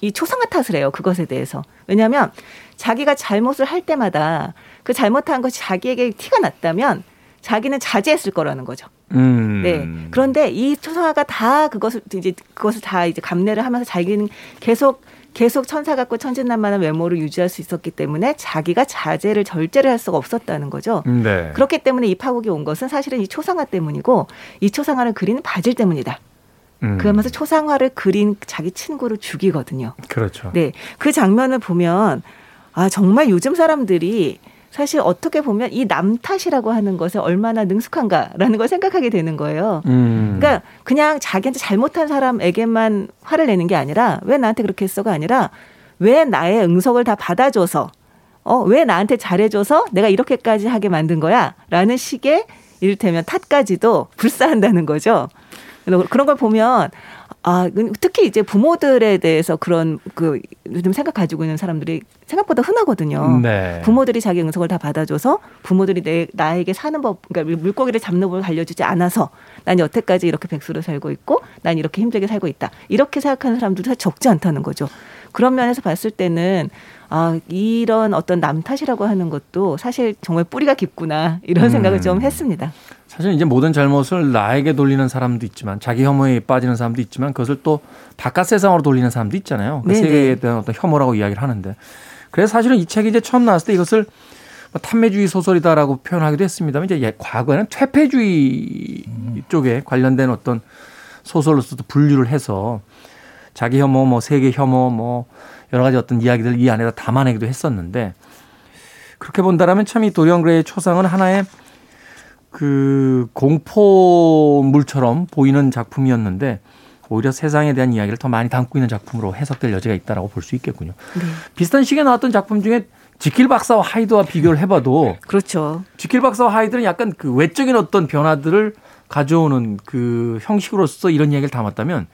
이 초상화 탓을 해요. 그것에 대해서. 왜냐하면 자기가 잘못을 할 때마다 그 잘못한 것이 자기에게 티가 났다면 자기는 자제했을 거라는 거죠. 음. 네. 그런데 이 초상화가 다 그것을 이제 그것을 다 이제 감내를 하면서 자기는 계속 계속 천사 같고 천진난만한 외모를 유지할 수 있었기 때문에 자기가 자제를 절제를 할 수가 없었다는 거죠. 네. 그렇기 때문에 이 파국이 온 것은 사실은 이 초상화 때문이고 이 초상화를 그리는 바질 때문이다. 음. 그러면서 초상화를 그린 자기 친구를 죽이거든요. 그렇죠. 네. 그 장면을 보면 아, 정말 요즘 사람들이 사실 어떻게 보면 이 남 탓이라고 하는 것에 얼마나 능숙한가라는 걸 생각하게 되는 거예요. 음. 그러니까 그냥 자기한테 잘못한 사람에게만 화를 내는 게 아니라 왜 나한테 그렇게 했어가 아니라 왜 나의 응석을 다 받아줘서 어, 왜 나한테 잘해줘서 내가 이렇게까지 하게 만든 거야? 라는 식의 이를테면 탓까지도 불사한다는 거죠. 그런 걸 보면 아, 특히 이제 부모들에 대해서 그런 그 요즘 생각 가지고 있는 사람들이 생각보다 흔하거든요. 네. 부모들이 자기 응석을 다 받아줘서 부모들이 내, 나에게 사는 법, 그러니까 물고기를 잡는 법을 알려주지 않아서 난 여태까지 이렇게 백수로 살고 있고 난 이렇게 힘들게 살고 있다. 이렇게 생각하는 사람들도 사실 적지 않다는 거죠. 그런 면에서 봤을 때는 아, 이런 어떤 남 탓이라고 하는 것도 사실 정말 뿌리가 깊구나 이런 생각을 음. 좀 했습니다. 사실 이제 모든 잘못을 나에게 돌리는 사람도 있지만 자기 혐오에 빠지는 사람도 있지만 그것을 또 바깥 세상으로 돌리는 사람도 있잖아요. 그 네네. 세계에 대한 어떤 혐오라고 이야기를 하는데 그래서 사실은 이 책이 이제 처음 나왔을 때 이것을 뭐 탐매주의 소설이다라고 표현하기도 했습니다만 이제 예- 과거에는 퇴폐주의 쪽에 관련된 어떤 소설로서도 분류를 해서 자기 혐오, 뭐 세계 혐오, 뭐 여러 가지 어떤 이야기들 이 안에다 담아내기도 했었는데 그렇게 본다라면 참 이 도리언 그레이의 초상은 하나의 그 공포물처럼 보이는 작품이었는데 오히려 세상에 대한 이야기를 더 많이 담고 있는 작품으로 해석될 여지가 있다라고 볼 수 있겠군요. 네. 비슷한 시기에 나왔던 작품 중에 지킬 박사와 하이드와 비교를 해봐도 그렇죠. 지킬 박사와 하이드는 약간 그 외적인 어떤 변화들을 가져오는 그 형식으로서 이런 이야기를 담았다면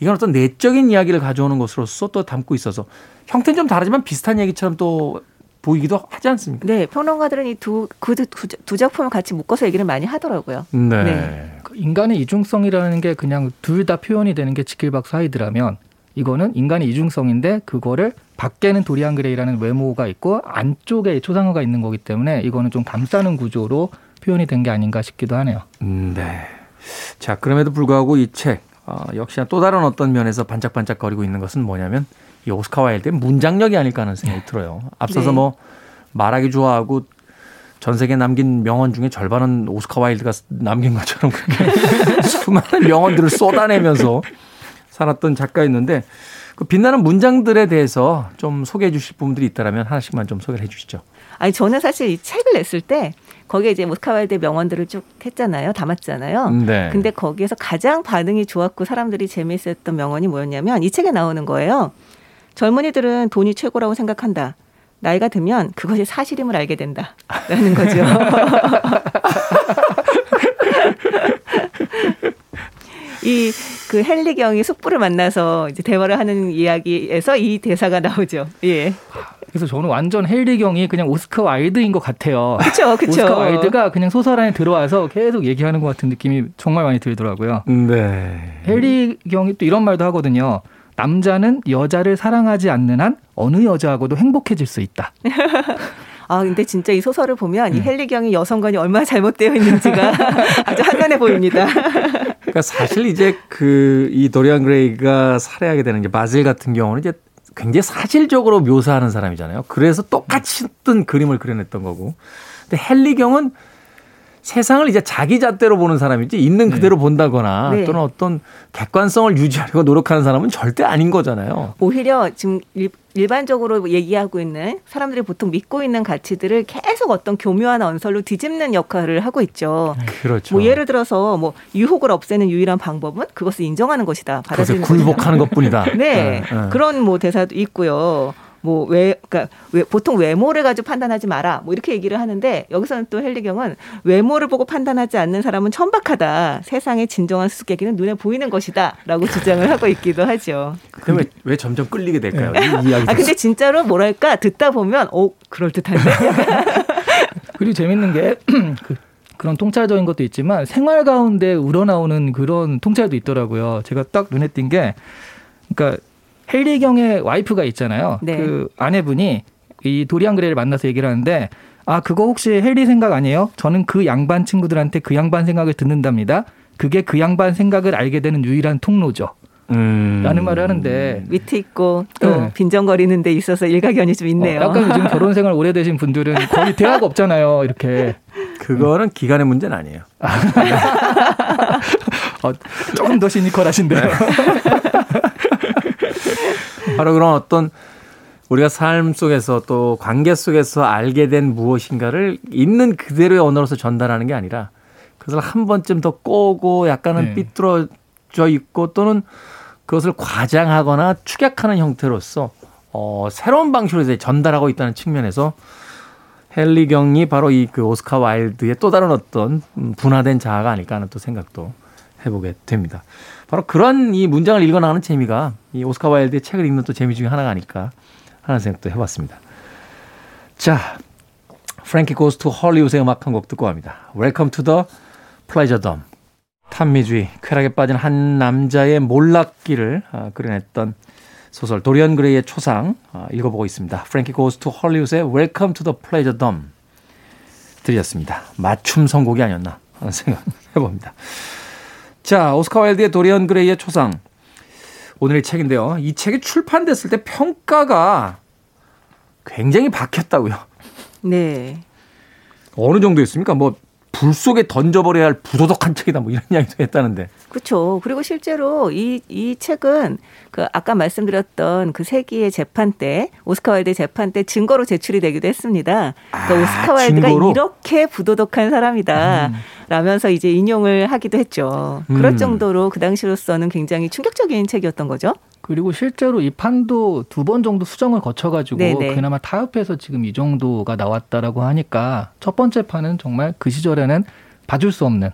이건 어떤 내적인 이야기를 가져오는 것으로서 또 담고 있어서 형태는 좀 다르지만 비슷한 얘기처럼 또 보이기도 하지 않습니까? 네, 평론가들은 이두그 두, 두 작품을 같이 묶어서 얘기를 많이 하더라고요. 네. 네. 그 인간의 이중성이라는 게 그냥 둘 다 표현이 되는 게 지킬박스 하이드라면 이거는 인간의 이중성인데 그거를 밖에는 도리안 그레이라는 외모가 있고 안쪽에 초상화가 있는 거기 때문에 이거는 좀 감싸는 구조로 표현이 된 게 아닌가 싶기도 하네요. 음, 네. 자, 그럼에도 불구하고 이 책, 어, 역시나 또 다른 어떤 면에서 반짝반짝거리고 있는 것은 뭐냐면 이 오스카 와일드의 문장력이 아닐까 하는 생각이 들어요. 앞서서 네. 뭐 말하기 좋아하고 전 세계에 남긴 명언 중에 절반은 오스카 와일드가 남긴 것처럼 그렇게 수많은 명언들을 쏟아내면서 살았던 작가였는데 그 빛나는 문장들에 대해서 좀 소개해 주실 부분들이 있다면 하나씩만 좀 소개를 해 주시죠. 아니 저는 사실 이 책을 냈을 때 거기에 이제 모스카와일드 명언들을 쭉 했잖아요, 담았잖아요. 네. 근데 거기에서 가장 반응이 좋았고 사람들이 재미있었던 명언이 뭐였냐면 이 책에 나오는 거예요. 젊은이들은 돈이 최고라고 생각한다. 나이가 들면 그것이 사실임을 알게 된다. 라는 거죠. 이 그 헨리 경이 숙부를 만나서 이제 대화를 하는 이야기에서 이 대사가 나오죠. 예. 그래서 저는 완전 헨리 경이 그냥 오스카 와일드인 것 같아요. 그쵸, 그쵸. 오스카 와일드가 그냥 소설 안에 들어와서 계속 얘기하는 것 같은 느낌이 정말 많이 들더라고요. 네. 헨리 경이 또 이런 말도 하거든요. 남자는 여자를 사랑하지 않는 한 어느 여자하고도 행복해질 수 있다. 아, 근데 진짜 이 소설을 보면 음. 이 헨리 경이 여성관이 얼마나 잘못되어 있는지가 아주 한눈에 보입니다. 그러니까 사실 이제 그 이 도리안 그레이가 살해하게 되는 이제 바질 같은 경우는 이제 굉장히 사실적으로 묘사하는 사람이잖아요. 그래서 똑같이 어떤 그림을 그려냈던 거고. 근데 헨리 경은 세상을 이제 자기 잣대로 보는 사람이지 있는 그대로 본다거나 네. 또는 어떤 객관성을 유지하려고 노력하는 사람은 절대 아닌 거잖아요. 오히려 지금 일, 일반적으로 얘기하고 있는 사람들이 보통 믿고 있는 가치들을 계속 어떤 교묘한 언설로 뒤집는 역할을 하고 있죠. 그렇죠. 뭐 예를 들어서 뭐 유혹을 없애는 유일한 방법은 그것을 인정하는 것이다. 받아들이는 굴복하는 것뿐이다. 것이다. 네, 네. 그런 뭐 대사도 있고요. 뭐 왜 그러니까 왜, 보통 외모를 가지고 판단하지 마라. 뭐 이렇게 얘기를 하는데 여기서는 또 헬리경은 외모를 보고 판단하지 않는 사람은 천박하다. 세상의 진정한 수수께끼는 눈에 보이는 것이다라고 주장을 하고 있기도 하죠. 근데 왜, 왜 점점 끌리게 될까요? 이 이야기. 아 근데 진짜로 뭐랄까 듣다 보면 오 그럴 듯한데. 그리고 재밌는 게 그, 그런 통찰적인 것도 있지만 생활 가운데 우러나오는 그런 통찰도 있더라고요. 제가 딱 눈에 띈 게 그러니까 헨리 경의 와이프가 있잖아요. 네. 그 아내분이 이 도리안 그레이를 만나서 얘기를 하는데 아 그거 혹시 헨리 생각 아니에요? 저는 그 양반 친구들한테 그 양반 생각을 듣는답니다. 그게 그 양반 생각을 알게 되는 유일한 통로죠. 음. 라는 말을 하는데 위트 있고 또 네. 빈정거리는 데 있어서 일가견이 좀 있네요. 어, 약간 요즘 결혼 생활 오래되신 분들은 거의 대화가 없잖아요. 이렇게 그거는 기간의 문제는 아니에요. 어, 조금 더 시니컬하신데요. 바로 그런 어떤 우리가 삶 속에서 또 관계 속에서 알게 된 무엇인가를 있는 그대로의 언어로서 전달하는 게 아니라 그것을 한 번쯤 더 꼬고 약간은 네. 삐뚤어져 있고 또는 그것을 과장하거나 축약하는 형태로서 어, 새로운 방식으로 이제 전달하고 있다는 측면에서 헨리 경이 바로 이 그 오스카 와일드의 또 다른 어떤 음, 분화된 자아가 아닐까 하는 또 생각도 해보게 됩니다. 바로 그런 이 문장을 읽어나가는 재미가 이 오스카 와일드의 책을 읽는 또 재미 중에 하나가 아닐까 하는 생각도 해봤습니다. 자, Frankie Goes to Hollywood의 음악 한 곡 듣고 갑니다. Welcome to the Pleasure Dome. 탐미주의, 쾌락에 빠진 한 남자의 몰락기를 아, 그려냈던 소설 도리언 그레이의 초상 아, 읽어보고 있습니다. 프랭키 고스 투 헐리우드의 Welcome to the Pleasure Dome 들렸습니다. 맞춤 선곡이 아니었나 하는 생각 해봅니다. 자, 오스카 와일드의 도리언 그레이의 초상. 오늘의 책인데요. 이 책이 출판됐을 때 평가가 굉장히 박했다고요. 네. 어느 정도였습니까? 뭐, 불 속에 던져버려야 할 부도덕한 책이다. 뭐 이런 이야기도 했다는데. 그렇죠. 그리고 실제로 이, 이 책은 그 아까 말씀드렸던 그 세기의 재판 때 오스카 와일드 재판 때 증거로 제출이 되기도 했습니다. 그러니까 아, 오스카 와일드가 증거로? 이렇게 부도덕한 사람이다. 라면서 이제 인용을 하기도 했죠. 그럴 음. 정도로 그 당시로서는 굉장히 충격적인 책이었던 거죠. 그리고 실제로 이 판도 두 번 정도 수정을 거쳐가지고 네네. 그나마 타협해서 지금 이 정도가 나왔다라고 하니까 첫 번째 판은 정말 그 시절에는 봐줄 수 없는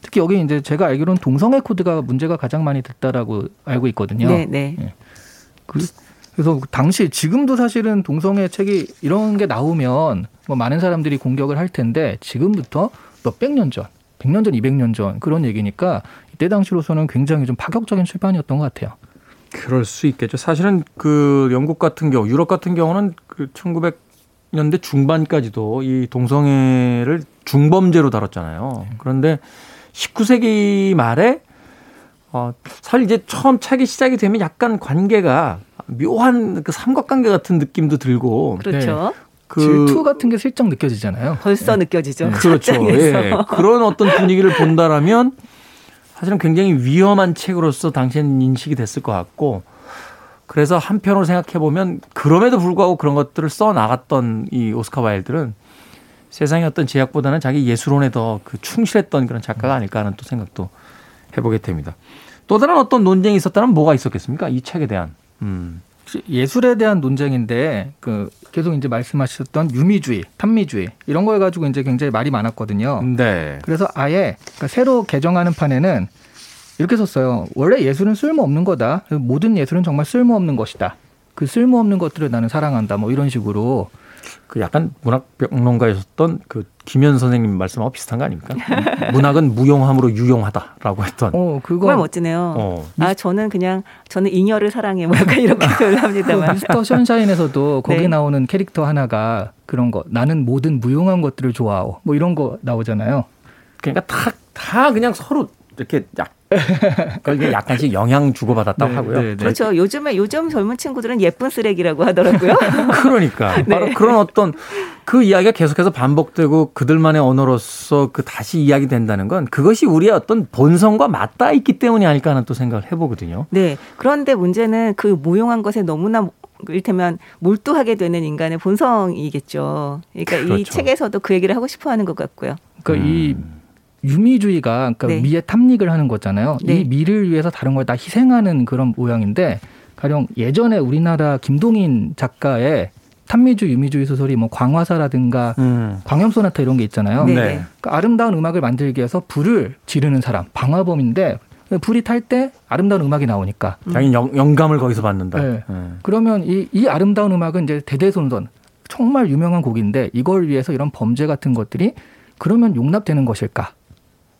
특히 여기 이제 제가 알기로는 동성애 코드가 문제가 가장 많이 됐다라고 알고 있거든요. 네, 네. 그, 래서 당시 지금도 사실은 동성애 책이 이런 게 나오면 뭐 많은 사람들이 공격을 할 텐데 지금부터 몇백 년 전, 백 년 전, 이백 년 전 그런 얘기니까 이때 당시로서는 굉장히 좀 파격적인 출판이었던 것 같아요. 그럴 수 있겠죠. 사실은 그 영국 같은 경우, 유럽 같은 경우는 그 1900년대 중반까지도 이 동성애를 중범죄로 다뤘잖아요. 그런데 19세기 말에 어, 사실 이제 처음 책이 시작이 되면 약간 관계가 묘한 그 삼각관계 같은 느낌도 들고 그렇죠. 그 질투 같은 게 슬쩍 느껴지잖아요. 벌써 느껴지죠. 그렇죠. 책장에서. 예. 그런 어떤 분위기를 본다라면 사실은 굉장히 위험한 책으로서 당시엔 인식이 됐을 것 같고 그래서 한편으로 생각해 보면 그럼에도 불구하고 그런 것들을 써 나갔던 이 오스카 와일드는 세상의 어떤 제약보다는 자기 예술혼에 더 그 충실했던 그런 작가가 아닐까 하는 또 생각도 해보게 됩니다. 또 다른 어떤 논쟁이 있었다면 뭐가 있었겠습니까? 이 책에 대한. 음. 예술에 대한 논쟁인데 그 계속 이제 말씀하셨던 유미주의, 탐미주의 이런 거에 가지고 이제 굉장히 말이 많았거든요. 네. 그래서 아예 그러니까 새로 개정하는 판에는 이렇게 썼어요. 원래 예술은 쓸모 없는 거다. 모든 예술은 정말 쓸모 없는 것이다. 그 쓸모 없는 것들을 나는 사랑한다. 뭐 이런 식으로 그 약간 문학평론가였었던 그 김현 선생님 말씀하고 비슷한 거 아닙니까? 문학은 무용함으로 유용하다라고 했던. 어 그거 정말 멋지네요. 어. 아 저는 그냥 저는 잉여를 사랑해 뭐 약간 이렇게 표현을 그 합니다만. 미스터 션샤인에서도 거기 네. 나오는 캐릭터 하나가 그런 거 나는 모든 무용한 것들을 좋아하고 뭐 이런 거 나오잖아요. 그러니까 다, 다 그냥 서로 이렇게 약, 그게 약간씩 영향 주고받았다고 네, 하고요. 네, 네. 그렇죠. 요즘에 요즘 젊은 친구들은 예쁜 쓰레기라고 하더라고요. 그러니까 바로 그런 어떤 그 이야기가 계속해서 반복되고 그들만의 언어로서 그 다시 이야기 된다는 건 그것이 우리의 어떤 본성과 맞닿아 있기 때문이 아닐까 하는 또 생각을 해보거든요. 네. 그런데 문제는 그 모용한 것에 너무나 일테면 몰두하게 되는 인간의 본성이겠죠. 그러니까 이 그렇죠. 책에서도 그 얘기를 하고 싶어 하는 것 같고요. 그러니까 이 유미주의가 그러니까 네. 미의 탐닉을 하는 거잖아요. 네. 이 미를 위해서 다른 걸 다 희생하는 그런 모양인데 가령 예전에 우리나라 김동인 작가의 탐미주의, 유미주의 소설이 뭐 광화사라든가 음. 광염소나타 이런 게 있잖아요. 네. 네. 그러니까 아름다운 음악을 만들기 위해서 불을 지르는 사람, 방화범인데 불이 탈 때 아름다운 음악이 나오니까 자기 영, 영감을 거기서 받는다. 네. 네. 그러면 이, 이 아름다운 음악은 이제 대대손손 정말 유명한 곡인데 이걸 위해서 이런 범죄 같은 것들이 그러면 용납되는 것일까?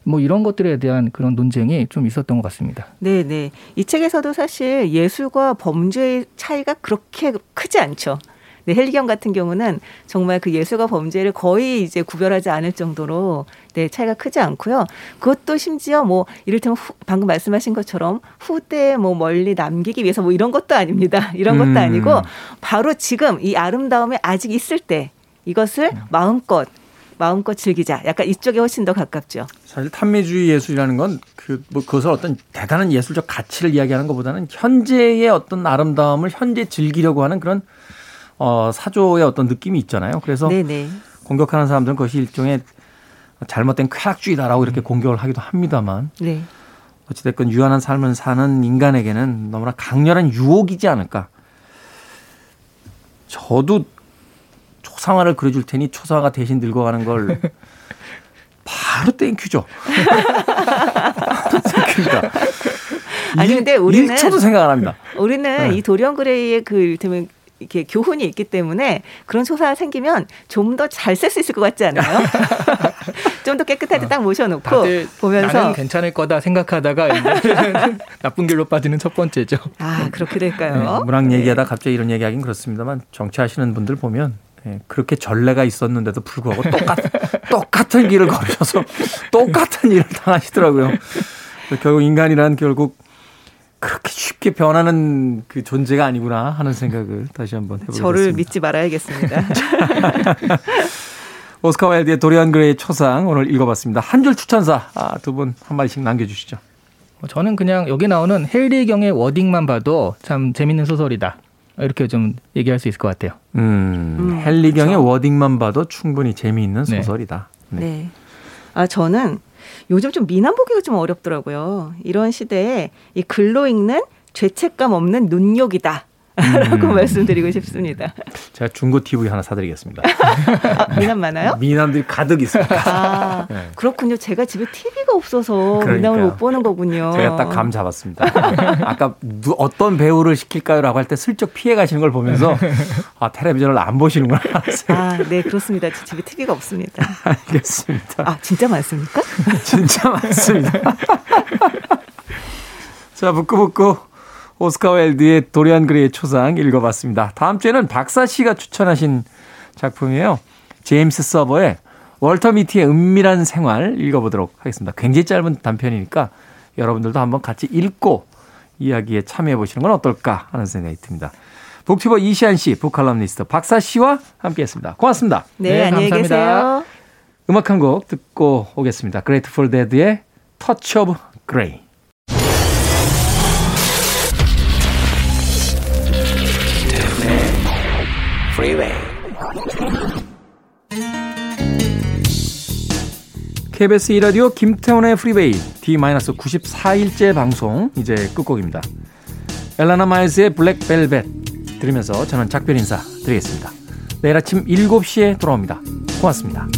뭐 이런 것들에 대한 그런 논쟁이 좀 있었던 것 같습니다. 네, 네. 이 책에서도 사실 예술과 범죄의 차이가 그렇게 크지 않죠. 네, 헬리경 같은 경우는 정말 그 예술과 범죄를 거의 이제 구별하지 않을 정도로 네, 차이가 크지 않고요. 그것도 심지어 뭐 이를테면 후, 방금 말씀하신 것처럼 후대에 뭐 멀리 남기기 위해서 뭐 이런 것도 아닙니다. 이런 것도 음. 아니고 바로 지금 이 아름다움이 아직 있을 때 이것을 마음껏 마음껏 즐기자. 약간 이쪽에 훨씬 더 가깝죠. 사실 탐미주의 예술이라는 건 그 뭐 그것을 어떤 대단한 예술적 가치를 이야기하는 것보다는 현재의 어떤 아름다움을 현재 즐기려고 하는 그런 어 사조의 어떤 느낌이 있잖아요. 그래서 네네. 공격하는 사람들은 그것이 일종의 잘못된 쾌락주의다라고 이렇게 공격을 하기도 합니다만 네. 어찌됐건 유한한 삶을 사는 인간에게는 너무나 강렬한 유혹이지 않을까. 저도 초상화를 그려줄 테니 초상화가 대신 늙어가는 걸 바로 땡큐죠. 땡큐입니다. 아니, 근데 우리는- 1초도 생각 안 합니다. 우리는 네. 이 도리언 그레이의 그 이를테면 이렇게 교훈이 있기 때문에 그런 초사가 생기면 좀 더 잘 쓸 수 있을 것 같지 않아요? 좀 더 깨끗하게 딱 모셔놓고 다들 보면서 나는 괜찮을 거다 생각하다가 나쁜 길로 빠지는 첫 번째죠. 아 그렇게 네, 될까요? 문학 얘기하다 갑자기 이런 얘기하긴 그렇습니다.만 정치하시는 분들 보면 예, 그렇게 전례가 있었는데도 불구하고 똑같, 똑같은 길을 걸으셔서 똑같은 일을 당하시더라고요. 결국 인간이란 결국 그렇게 쉽게 변하는 그 존재가 아니구나 하는 생각을 다시 한번 해보게 저를. 믿지 말아야겠습니다. 오스카 와일드의 도리안 그레이의 초상 오늘 읽어봤습니다. 한 줄 추천사 아, 두분 한 마디씩 남겨주시죠. 저는 그냥 여기 나오는 헨리 경의 워딩만 봐도 참 재밌는 소설이다. 이렇게 좀 얘기할 수 있을 것 같아요. 음, 음, 헨리경의 그렇죠. 워딩만 봐도 충분히 재미있는 네. 소설이다. 네. 네. 아 저는 요즘 좀 미남 보기가 좀 어렵더라고요. 이런 시대에 이 글로 읽는 죄책감 없는 눈욕이다. 라고 음. 말씀드리고 싶습니다. 제가 중고 TV 하나 사드리겠습니다. 아, 미남 많아요? 미남들이 가득 있습니다. 아, 네. 그렇군요. 제가 집에 TV가 없어서 그러니까요. 미남을 못 보는 거군요. 제가 딱 감 잡았습니다. 아까 누- 어떤 배우를 시킬까요라고 할 때 슬쩍 피해 가시는 걸 보면서 아 텔레비전을 안 보시는구나. 아, 네, 그렇습니다. 제 집에 TV가 없습니다. 알겠습니다. 아, 진짜 많습니까? 진짜 많습니다. 자, 북구북구 오스카 웰드의 도리안 그레이의 초상 읽어봤습니다. 다음 주에는 박사 씨가 추천하신 작품이에요. 제임스 서버의 월터 미티의 은밀한 생활 읽어보도록 하겠습니다. 굉장히 짧은 단편이니까 여러분들도 한번 같이 읽고 이야기에 참여해 보시는 건 어떨까 하는 생각이 듭니다. 북튜버 이시안 씨, 북칼럼니스트 박사 씨와 함께했습니다. 고맙습니다. 네, 네, 안녕히 감사합니다. 계세요. 음악 한 곡 듣고 오겠습니다. Grateful Dead의 Touch of Grey. Freeway. KBS 2라디오 김태훈의 프리베이 D-94일째 방송 이제 끝곡입니다. 엘라나 마일스의 블랙벨벳 들으면서 저는 작별 인사 드리겠습니다. 내일 아침 7시에 돌아옵니다. 고맙습니다.